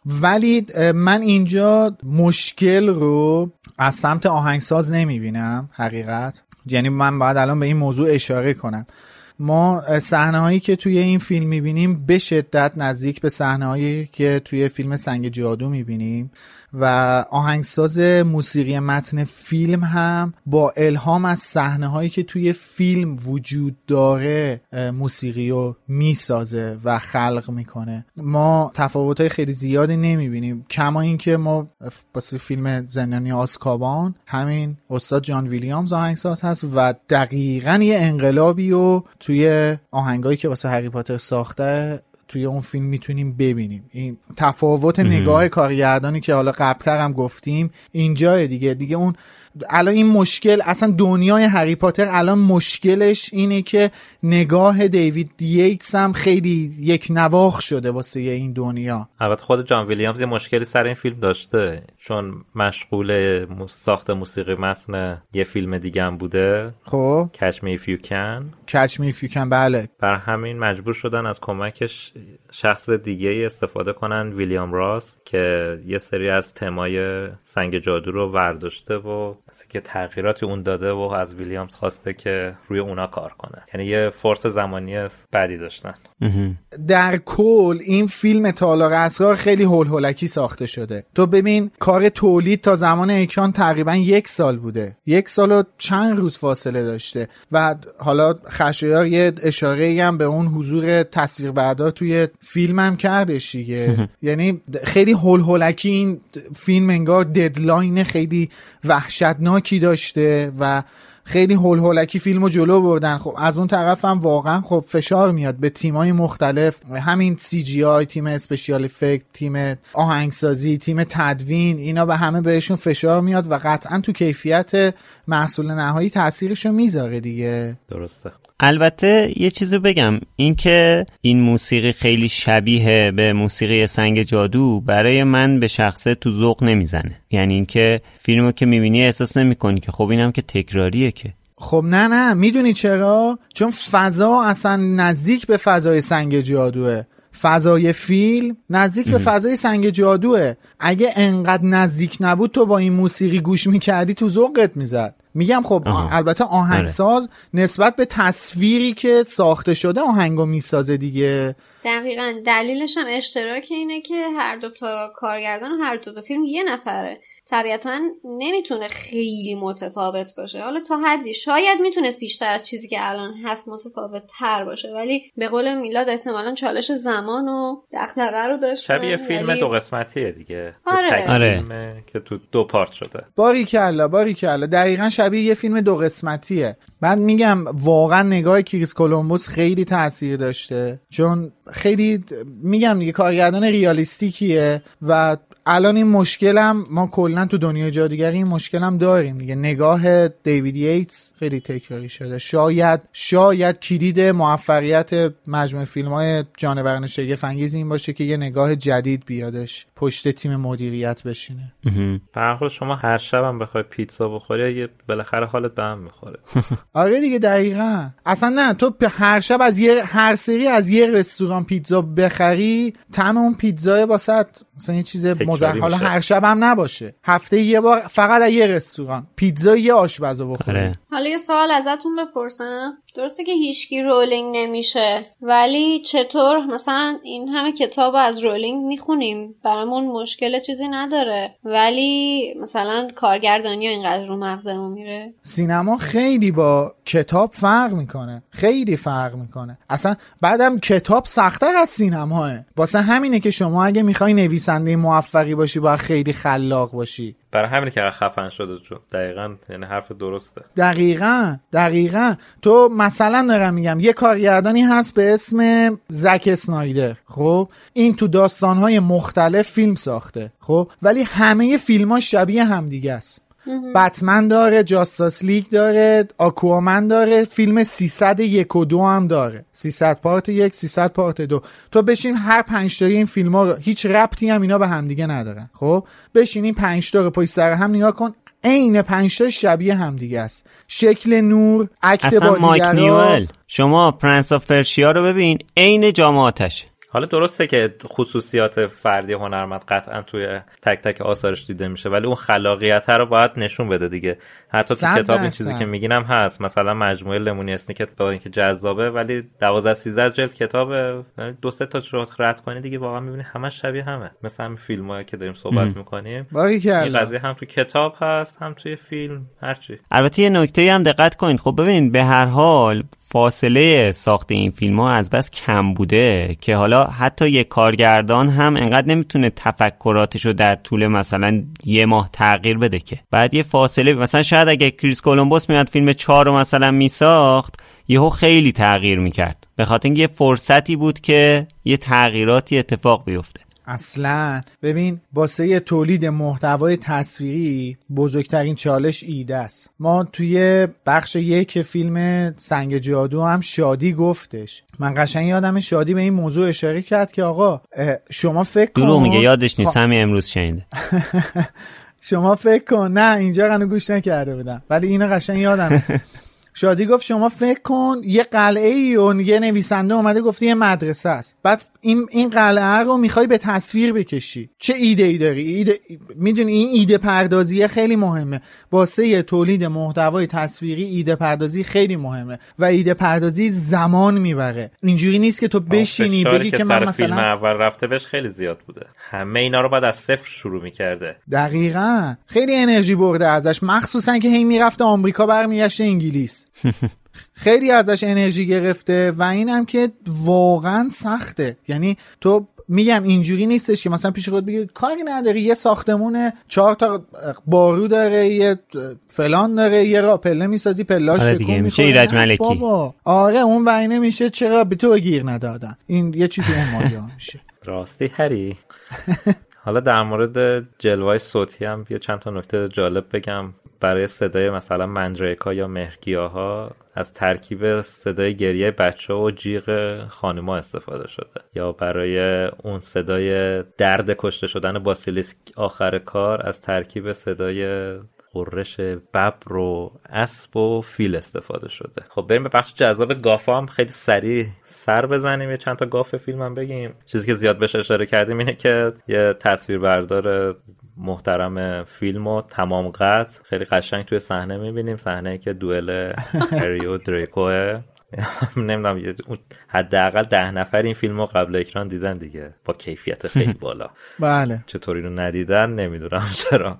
ولی من اینجا مشکل رو از سمت آهنگساز نمی‌بینم حقیقت. یعنی من باید الان به این موضوع اشاره کنم. ما صحنه هایی که توی این فیلم می‌بینیم به شدت نزدیک به صحنه هایی که توی فیلم سنگ جادو می‌بینیم. و آهنگساز موسیقی متن فیلم هم با الهام از صحنه هایی که توی فیلم وجود داره موسیقی رو می‌سازه و خلق می‌کنه. ما تفاوت های خیلی زیادی نمی‌بینیم. کما اینکه ما واسه فیلم زندانی آسکابان همین استاد جان ویلیامز آهنگساز هست و دقیقا یه انقلابی رو توی آهنگایی که واسه هری پاتر ساخته توی اون فیلم می‌تونیم ببینیم. این تفاوت نگاه کارگردانی که حالا قبلتر هم گفتیم اینجا دیگه. دیگه اون الان این مشکل اصلا دنیای هری پاتر الان مشکلش اینه که نگاه دیوید ییتس هم خیلی یک نواخ شده واسه این دنیا. البته خود جان ویلیامز یه مشکلی سر این فیلم داشته. چون مشغول ساخت موسیقی متن یه فیلم دیگه هم بوده. خب. Catch Me If You Can. Catch Me If You Can بله. بر همین مجبور شدن از کمکش شخص دیگه ای استفاده کنن ویلیام راس که یه سری از تمای سنگ جادو رو ورداشته و مثل که تغییراتی اون داده و از ویلیامز خواسته که روی اونا کار کنه. یعنی یه فرص زمانی بعدی داشتن. در کل این فیلم تالار اسرار خیلی هول هولکی ساخته شده. تو ببین کار تولید تا زمان اکران تقریبا یک سال بوده. یک سال و چند روز فاصله داشته. و حالا خشایار یه اشاره هم به اون حضور تصویربردار توی فیلم هم کردش دیگه. [LAUGHS] یعنی خیلی هول هولکی این فیلم انگار deadline خیلی وحشتناکی داشته و خیلی هول هولکی فیلمو جلو بردن. خب از اون طرف هم واقعا خب فشار میاد به تیمای مختلف. همین CGI تیم special effect تیم آهنگسازی تیم تدوین اینا به همه بهشون فشار میاد و قطعا تو کیفیت محصول نهایی تاثیرشو می‌ذاره دیگه. درسته. البته یه چیزی بگم اینکه این موسیقی خیلی شبیه به موسیقی سنگ جادو برای من به شخصه تو ذوق نمی‌زنه. یعنی اینکه فیلمو که می‌بینی احساس نمی‌کنی که خب اینم که تکراریه که. خب نه نه می‌دونی چرا؟ چون فضا اصلا نزدیک به فضای سنگ جادوه. فضای فیلم نزدیک به فضای سنگ جادوه. اگه انقدر نزدیک نبود تو با این موسیقی گوش می‌کردی تو ذوقت می‌زد. میگم خب آها. البته آهنگساز نسبت به تصویری که ساخته شده آهنگو می‌سازه دیگه. دقیقا. دلیلش هم اشتراک اینه که هر دو تا کارگردان و هر دو تا فیلم یه نفره. طبیعتا نمی‌تونه خیلی متفاوت باشه. حالا تا حدی شاید می‌تونست بیشتر از چیزی که الان هست متفاوت تر باشه ولی به قول میلاد احتمالا چالش زمان و دغدغه رو داشته شبیه فیلم ولی- دو قسمتیه دیگه. آره. آره. که تو دو part شده. باریکلا باریکلا دقیقا شبیه یه فیلم دو قسمتیه. بعد میگم واقعا نگاه کریس کولومبوس خیلی تاثیر داشته. چون خیلی میگم دیگه کارگردان realistic یه و الان این مشکلم ما کلا تو دنیای جادوگری این مشکلم داریم دیگه. نگاه دیوید ییتس خیلی تکراری شده. شاید شاید کلید موفقیت مجموعه فیلم های جانوران شگفت انگیز این باشه که یه نگاه جدید بیادش پشت تیم مدیریت بشینه. حال شما هر شب هم بخوای پیتزا بخوری یه بالاخره حالت به هم می‌خوره. [LAUGHS] آره دیگه دقیقا. اصلا نه تو هر شب از یه هر سری از یه رستوران پیتزا بخری طعم اون پیتزا واسه مثلا یه چیز مزخرف حالا. هر شب هم نباشه. هفته یه بار فقط از یه رستوران. پیتزا یه آشپزو بخوری آره. حالا یه سوال ازتون بپرسم. درسته که هیچکی رولینگ نمیشه ولی چطور مثلا این همه کتاب از رولینگ می‌خونیم؟ برامون مشکل چیزی نداره. ولی مثلا کارگردانی اینقدر رو مغزمون میره. سینما خیلی با کتاب فرق می‌کنه. خیلی فرق می‌کنه. اصلا بعدم کتاب سختتر از سینماه واسه همینه که شما اگه می‌خوای نویسنده موفقی باشی باید خیلی خلاق باشی. برای همینه که خفن شده جو. دقیقا یعنی حرف درسته. دقیقا دقیقا. تو مثلا دارم میگم یه کارگردانی هست به اسم زک اسنایدر خب؟ این تو داستانهای مختلف فیلم ساخته خب؟ ولی همه فیلماش شبیه همدیگه است. بتمن داره Justice League داره آکوامن داره فیلم 300 یک و دو هم داره. 300 part یک 300 part دو. تو بشین هر پنج تایی این فیلم ها رو هیچ ربطی هم اینا به همدیگه ندارن. خب؟ بشین این پنج تا رو پشت سر هم نگاه کن عین پنج تا شبیه همدیگه است. شکل نور act مایک بازیگرا. نیول. شما Prince of Persia رو ببین عین جامعاتش حالا درسته که خصوصیات فردی هنرمند قطعا توی تک تک آثارش دیده میشه ولی اون خلاقیت رو باید نشون بده دیگه. حتی تو کتاب این. چیزی که میگینم هست. مثلا مجموعه لمونی اسنیکت با اینکه جذابه ولی 12 13 جلد کتابه یعنی دو سه تا رو رد کنی دیگه واقعا می‌بینی همش شبیه همه. مثل همین فیلم که داریم صحبت می‌کنیم. باری این قضیه هم تو کتاب هست هم توی فیلم هرچی البته یه نکته هم دقت کنید. خب ببینید به هر حال فاصله ساخت این فیلم ها از بس کم بوده که حالا حتی یه کارگردان هم انقدر نمی‌تونه تفکراتش رو در طول مثلا یه ماه تغییر بده که. بعد یه فاصله مثلا شاید اگه کریس کولومبوس میاد فیلم چهار رو مثلا میساخت یهو خیلی تغییر می‌کرد. به خاطر اینکه یه فرصتی بود که یه تغییراتی اتفاق بیفته. اصلا. ببین واسه تولید محتوای تصویری بزرگترین چالش ایده است. ما توی بخش یک فیلم سنگ جادو هم شادی گفتش. من قشنگ یادم شادی به این موضوع اشاره کرد که آقا شما فکر کن. دروغ میگه یادش نیست. خب، همین امروز شنیده. [LAUGHS] شما فکر کن. نه اینجا قنو گوش نکرده بودم. ولی اینو قشنگ یادم. [LAUGHS] شادی گفت شما فکر کن یه قلعه ای و یه نویسنده اومده گفته یه مدرسه است. بعد این این قلعه رو می‌خوای به تصویر بکشی. چه ایده ای داری؟ ایده می‌دونی این ایده پردازی خیلی مهمه. واسه تولید محتوای تصویری ایده پردازی خیلی مهمه و ایده پردازی زمان می‌بره. اینجوری نیست که تو بشینی بگی که که سر من فیلم مثلا اول رفته بهش خیلی زیاد بوده. همه اینا رو بعد از صفر شروع می‌کرده. دقیقا. خیلی انرژی برده ازش. مخصوصا که هی می‌رفته آمریکا برمیگشته انگلیس. [LAUGHS] خیلی ازش انرژی گرفته و اینم که واقعا سخته. یعنی تو میگم اینجوری نیستش که مثلا پیش خود بگی کاری نداری یه ساختمونه چهار تا بارو داره یه فلان داره یه را پله می‌سازی پلاش آره دیگه، میشه. ایرج ملکی. بابا. آره اون وینه میشه چرا به تو گیر ندادن. این یه چی تو اون میشه. راستی هری. [LAUGHS] حالا در مورد جلوهای صوتی هم یه چند تا نکته جالب بگم. برای صدای مثلا منجریکا یا مهرگیاها از ترکیب صدای گریه بچه و جیغ خانوما استفاده شده. یا برای اون صدای درد کشته شدن باسیلیسک آخر کار از ترکیب صدای قررش ببر و اسب و فیل استفاده شده. خب بریم به بخش جذاب گافا هم خیلی سریع سر بزنیم یه چند تا گاف فیلم هم بگیم. چیزی که زیاد بهش اشاره کردیم اینه که یه تصویربردار محترم فیلم و تمام قطع. خیلی قشنگ توی صحنه می‌بینیم. صحنه که دوئل هری و دریکوه [LAUGHS] نمی‌دونم حداقل ده نفر این فیلم رو قبل اکران دیدن دیگه. با کیفیت خیلی بالا. [LAUGHS] بله. چطوری رو ندیدن نمی‌دونم [LAUGHS] چرا.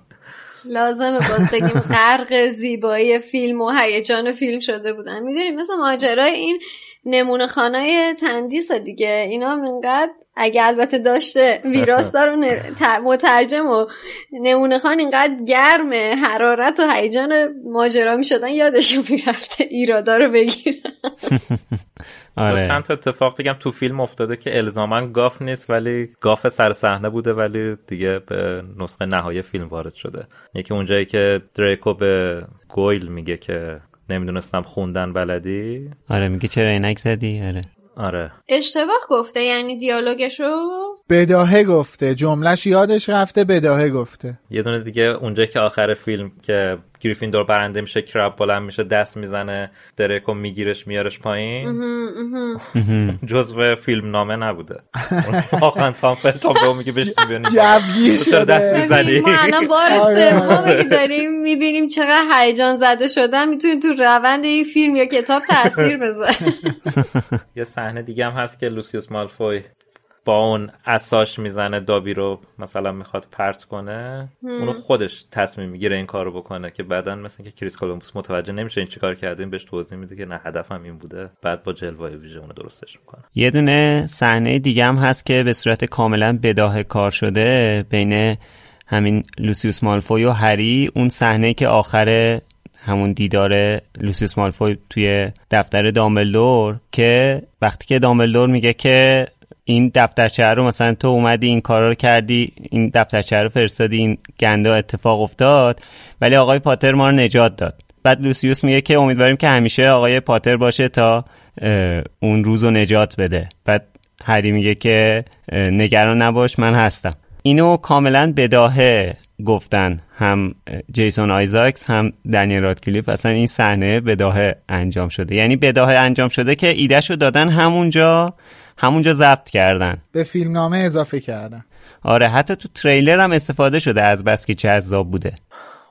لازمه باز بگیم غرق زیبایی فیلم و هیجان فیلم شده بودن. می‌دونیم مثل ماجرای این نمونه خانه تندیس دیگه. اینا منقدر اگه البته داشته ویراستار و مترجم و نمونه خان اینقدر گرم حرارت و هیجان ماجرا می شدن یادشون می‌رفته ایرادا رو بگیرن. [LAUGHS] آره. چند تا اتفاق دیگه تو فیلم افتاده که الزاما گاف نیست ولی گاف سر صحنه بوده ولی دیگه به نسخه نهایی فیلم وارد شده. یکی اونجایی که دریکو به گویل میگه که نمی‌دونستم خوندن بلدی؟ آره میگه چرا اینک زدی؟ آره. آره. اشتباه گفته یعنی دیالوگشو؟ بداهه گفته. جملهش یادش رفته بداهه گفته. یه دونه دیگه اونجا که آخر فیلم که گریفیندور برنده میشه کراب بلند میشه دست می‌زنه دریکو میگیرش میارش پایین. جزو فیلم نامه نبوده. [LAUGHS] واقعا تام فلتون به میگه بهش جوگیر شده دست می‌زنی؟ ما الان بار سومی داریم می‌بینیم چقدر هیجان زده شدن می‌تونی تو روند این فیلم یا کتاب تاثیر بذاره [LAUGHS] یه صحنه دیگه هم هست که لوسیوس مالفوی. با اون اساش می‌زنه دابی رو مثلا می‌خواد پرت کنه اونو خودش تصمیم می‌گیره این کارو بکنه که بعدا مثلا که کریس کولومبوس متوجه نمیشه این چیکار کرده این بهش توضیح میده که نه هدفم این بوده. بعد با جلوه ویژه اونو درستش می‌کنه. یه دونه صحنه دیگه هم هست که به صورت کاملا بداه کار شده بین همین لوسیوس مالفوی و هری. اون صحنه که آخر همون دیدار لوسیوس مالفوی توی دفتر دامبلدور که وقتی که دامبلدور میگه که این دفترچه رو مثلا تو اومدی این کارا رو کردی این دفترچه رو فرستادی این گنده اتفاق افتاد ولی آقای پاتر ما رو نجات داد. بعد لوسیوس میگه که امیدواریم که همیشه آقای پاتر باشه تا اون روز رو نجات بده. بعد هری میگه که نگران نباش من هستم. اینو کاملا بداهه گفتن هم جیسون آیزاکس هم دنیل رادکلیف. اصلا این صحنه بداهه انجام شده. یعنی بداهه انجام شده که ایدهشو دادن همونجا. همونجا ضبط کردن. به فیلمنامه اضافه کردن. آره حتی تو تریلر هم استفاده شده از بس که جذاب بوده.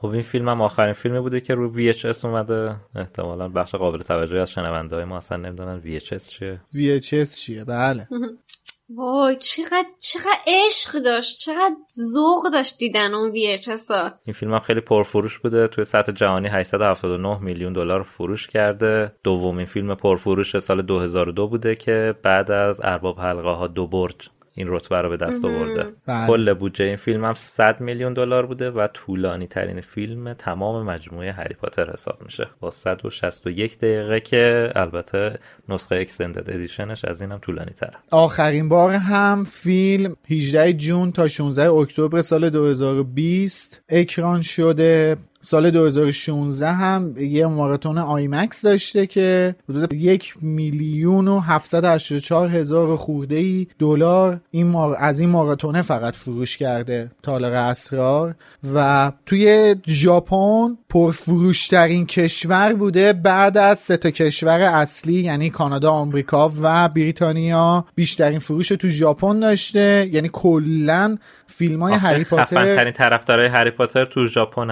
خب این فیلم هم آخرین فیلمی بوده که رو VHS اومده. احتمالا بخش قابل توجهی از شنونده های ما اصلا نمی‌دونن VHS چیه. VHS چیه؟ بله. [LAUGHS] وای چقدر چقدر عشق داشت چقدر ذوق داشت دیدن اون VHS ها. این فیلم هم خیلی پرفروش بوده. توی سطح جهانی 879 میلیون دلار فروش کرده. دومین فیلم پرفروش سال 2002 بوده که بعد از ارباب حلقه ها دو برج این رتبه رو به دست آورده. بله. کل بودجه این فیلم هم 100 میلیون دلار بوده و طولانی ترین فیلم تمام مجموعه هری پاتر حساب میشه. با 161 دقیقه که البته نسخه extended edition ش از اینم طولانی تره آخرین بار هم فیلم 18 جون تا 16 اکتبر سال 2020 اکران شده. سال 2016 هم یه ماراتون IMAX داشته که حدود یک میلیون و 784 هزار خورده ای دلار این مار... از این ماراتونه فقط فروش کرده تالار اسرار. و توی ژاپن پرفروشترین کشور بوده بعد از سه تا کشور اصلی یعنی کانادا، آمریکا و بریتانیا. بیشترین فروش تو ژاپن داشته یعنی کلا فیلم های هری پاتر ترین طرفدارای هری پاتر تو ژاپن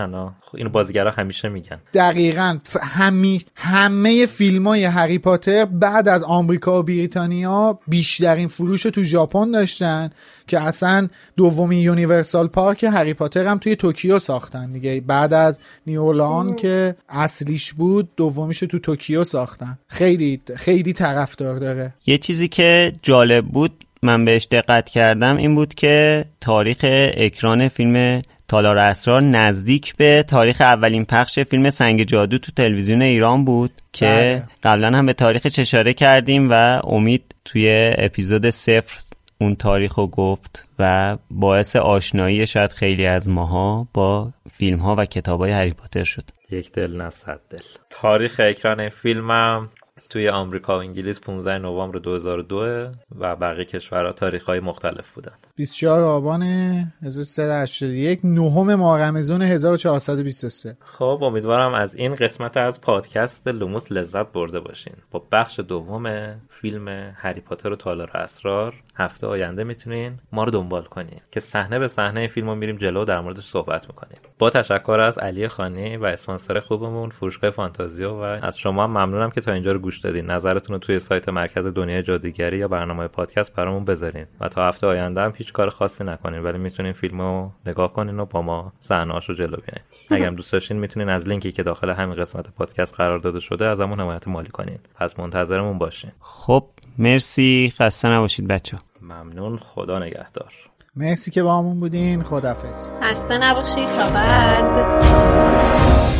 اینو بازیگرا همیشه میگن. دقیقا. همی همه فیلم های هری پاتر بعد از آمریکا و بریتانیا بیشترین فروش تو ژاپن داشتن که اصلا دومین یونیورسال پارک هری پاتر هم توی توکیو ساختن دیگه. بعد از نیولان که اصلیش بود دومیش تو توکیو ساختن. خیلی خیلی طرفدار داره. یه چیزی که جالب بود من بهش دقت کردم این بود که تاریخ اکران فیلم تالار اسرار نزدیک به تاریخ اولین پخش فیلم سنگ جادو تو تلویزیون ایران بود که بله. قبلا هم به تاریخ اشاره کردیم و امید توی اپیزود صفر اون تاریخ رو گفت و باعث آشنایی شاید خیلی از ماها با فیلم ها و کتاب های هری پاتر شد یک دل نه صد دل تاریخ اکران این فیلمم توی آمریکا و انگلیس 15 نوامبر 2002 و بقیه کشورها تاریخهای مختلف بودن. 24 آبان 1381 نهم ماه رمضان 1423 خب امیدوارم از این قسمت از پادکست لوموس لذت برده باشین. با بخش دوم فیلم هری پاتر و تالار اسرار هفته آینده می‌تونین ما رو دنبال کنین که صحنه به صحنه فیلم رو میریم جلو در موردش صحبت می‌کنیم. با تشکر از علی خانی و اسپانسر خوبمون فروشگاه فانتازیو و از شما هم ممنونم که تا اینجا رو گوش دادین. نظرتون رو توی سایت مرکز دنیای جادوگری یا برنامه پادکست برامون بذارین و تا هفته آینده هم هیچ کار خاصی نکنین ولی می‌تونین فیلم رو نگاه کنین و با ما صحنه‌هاش رو جلو بیارین [LAUGHS] اگه دوست داشتین می‌تونین از لینکی که داخل همین قسمت پادکست قرار داده شده از همون حمایت مالی کنین. پس منتظرمون باشین. خب مرسی. خسته نباشید بچه ممنون. خدا نگهدار. مرسی که با همون بودین. خدافز خسته نباشید. تا بعد.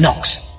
Knox.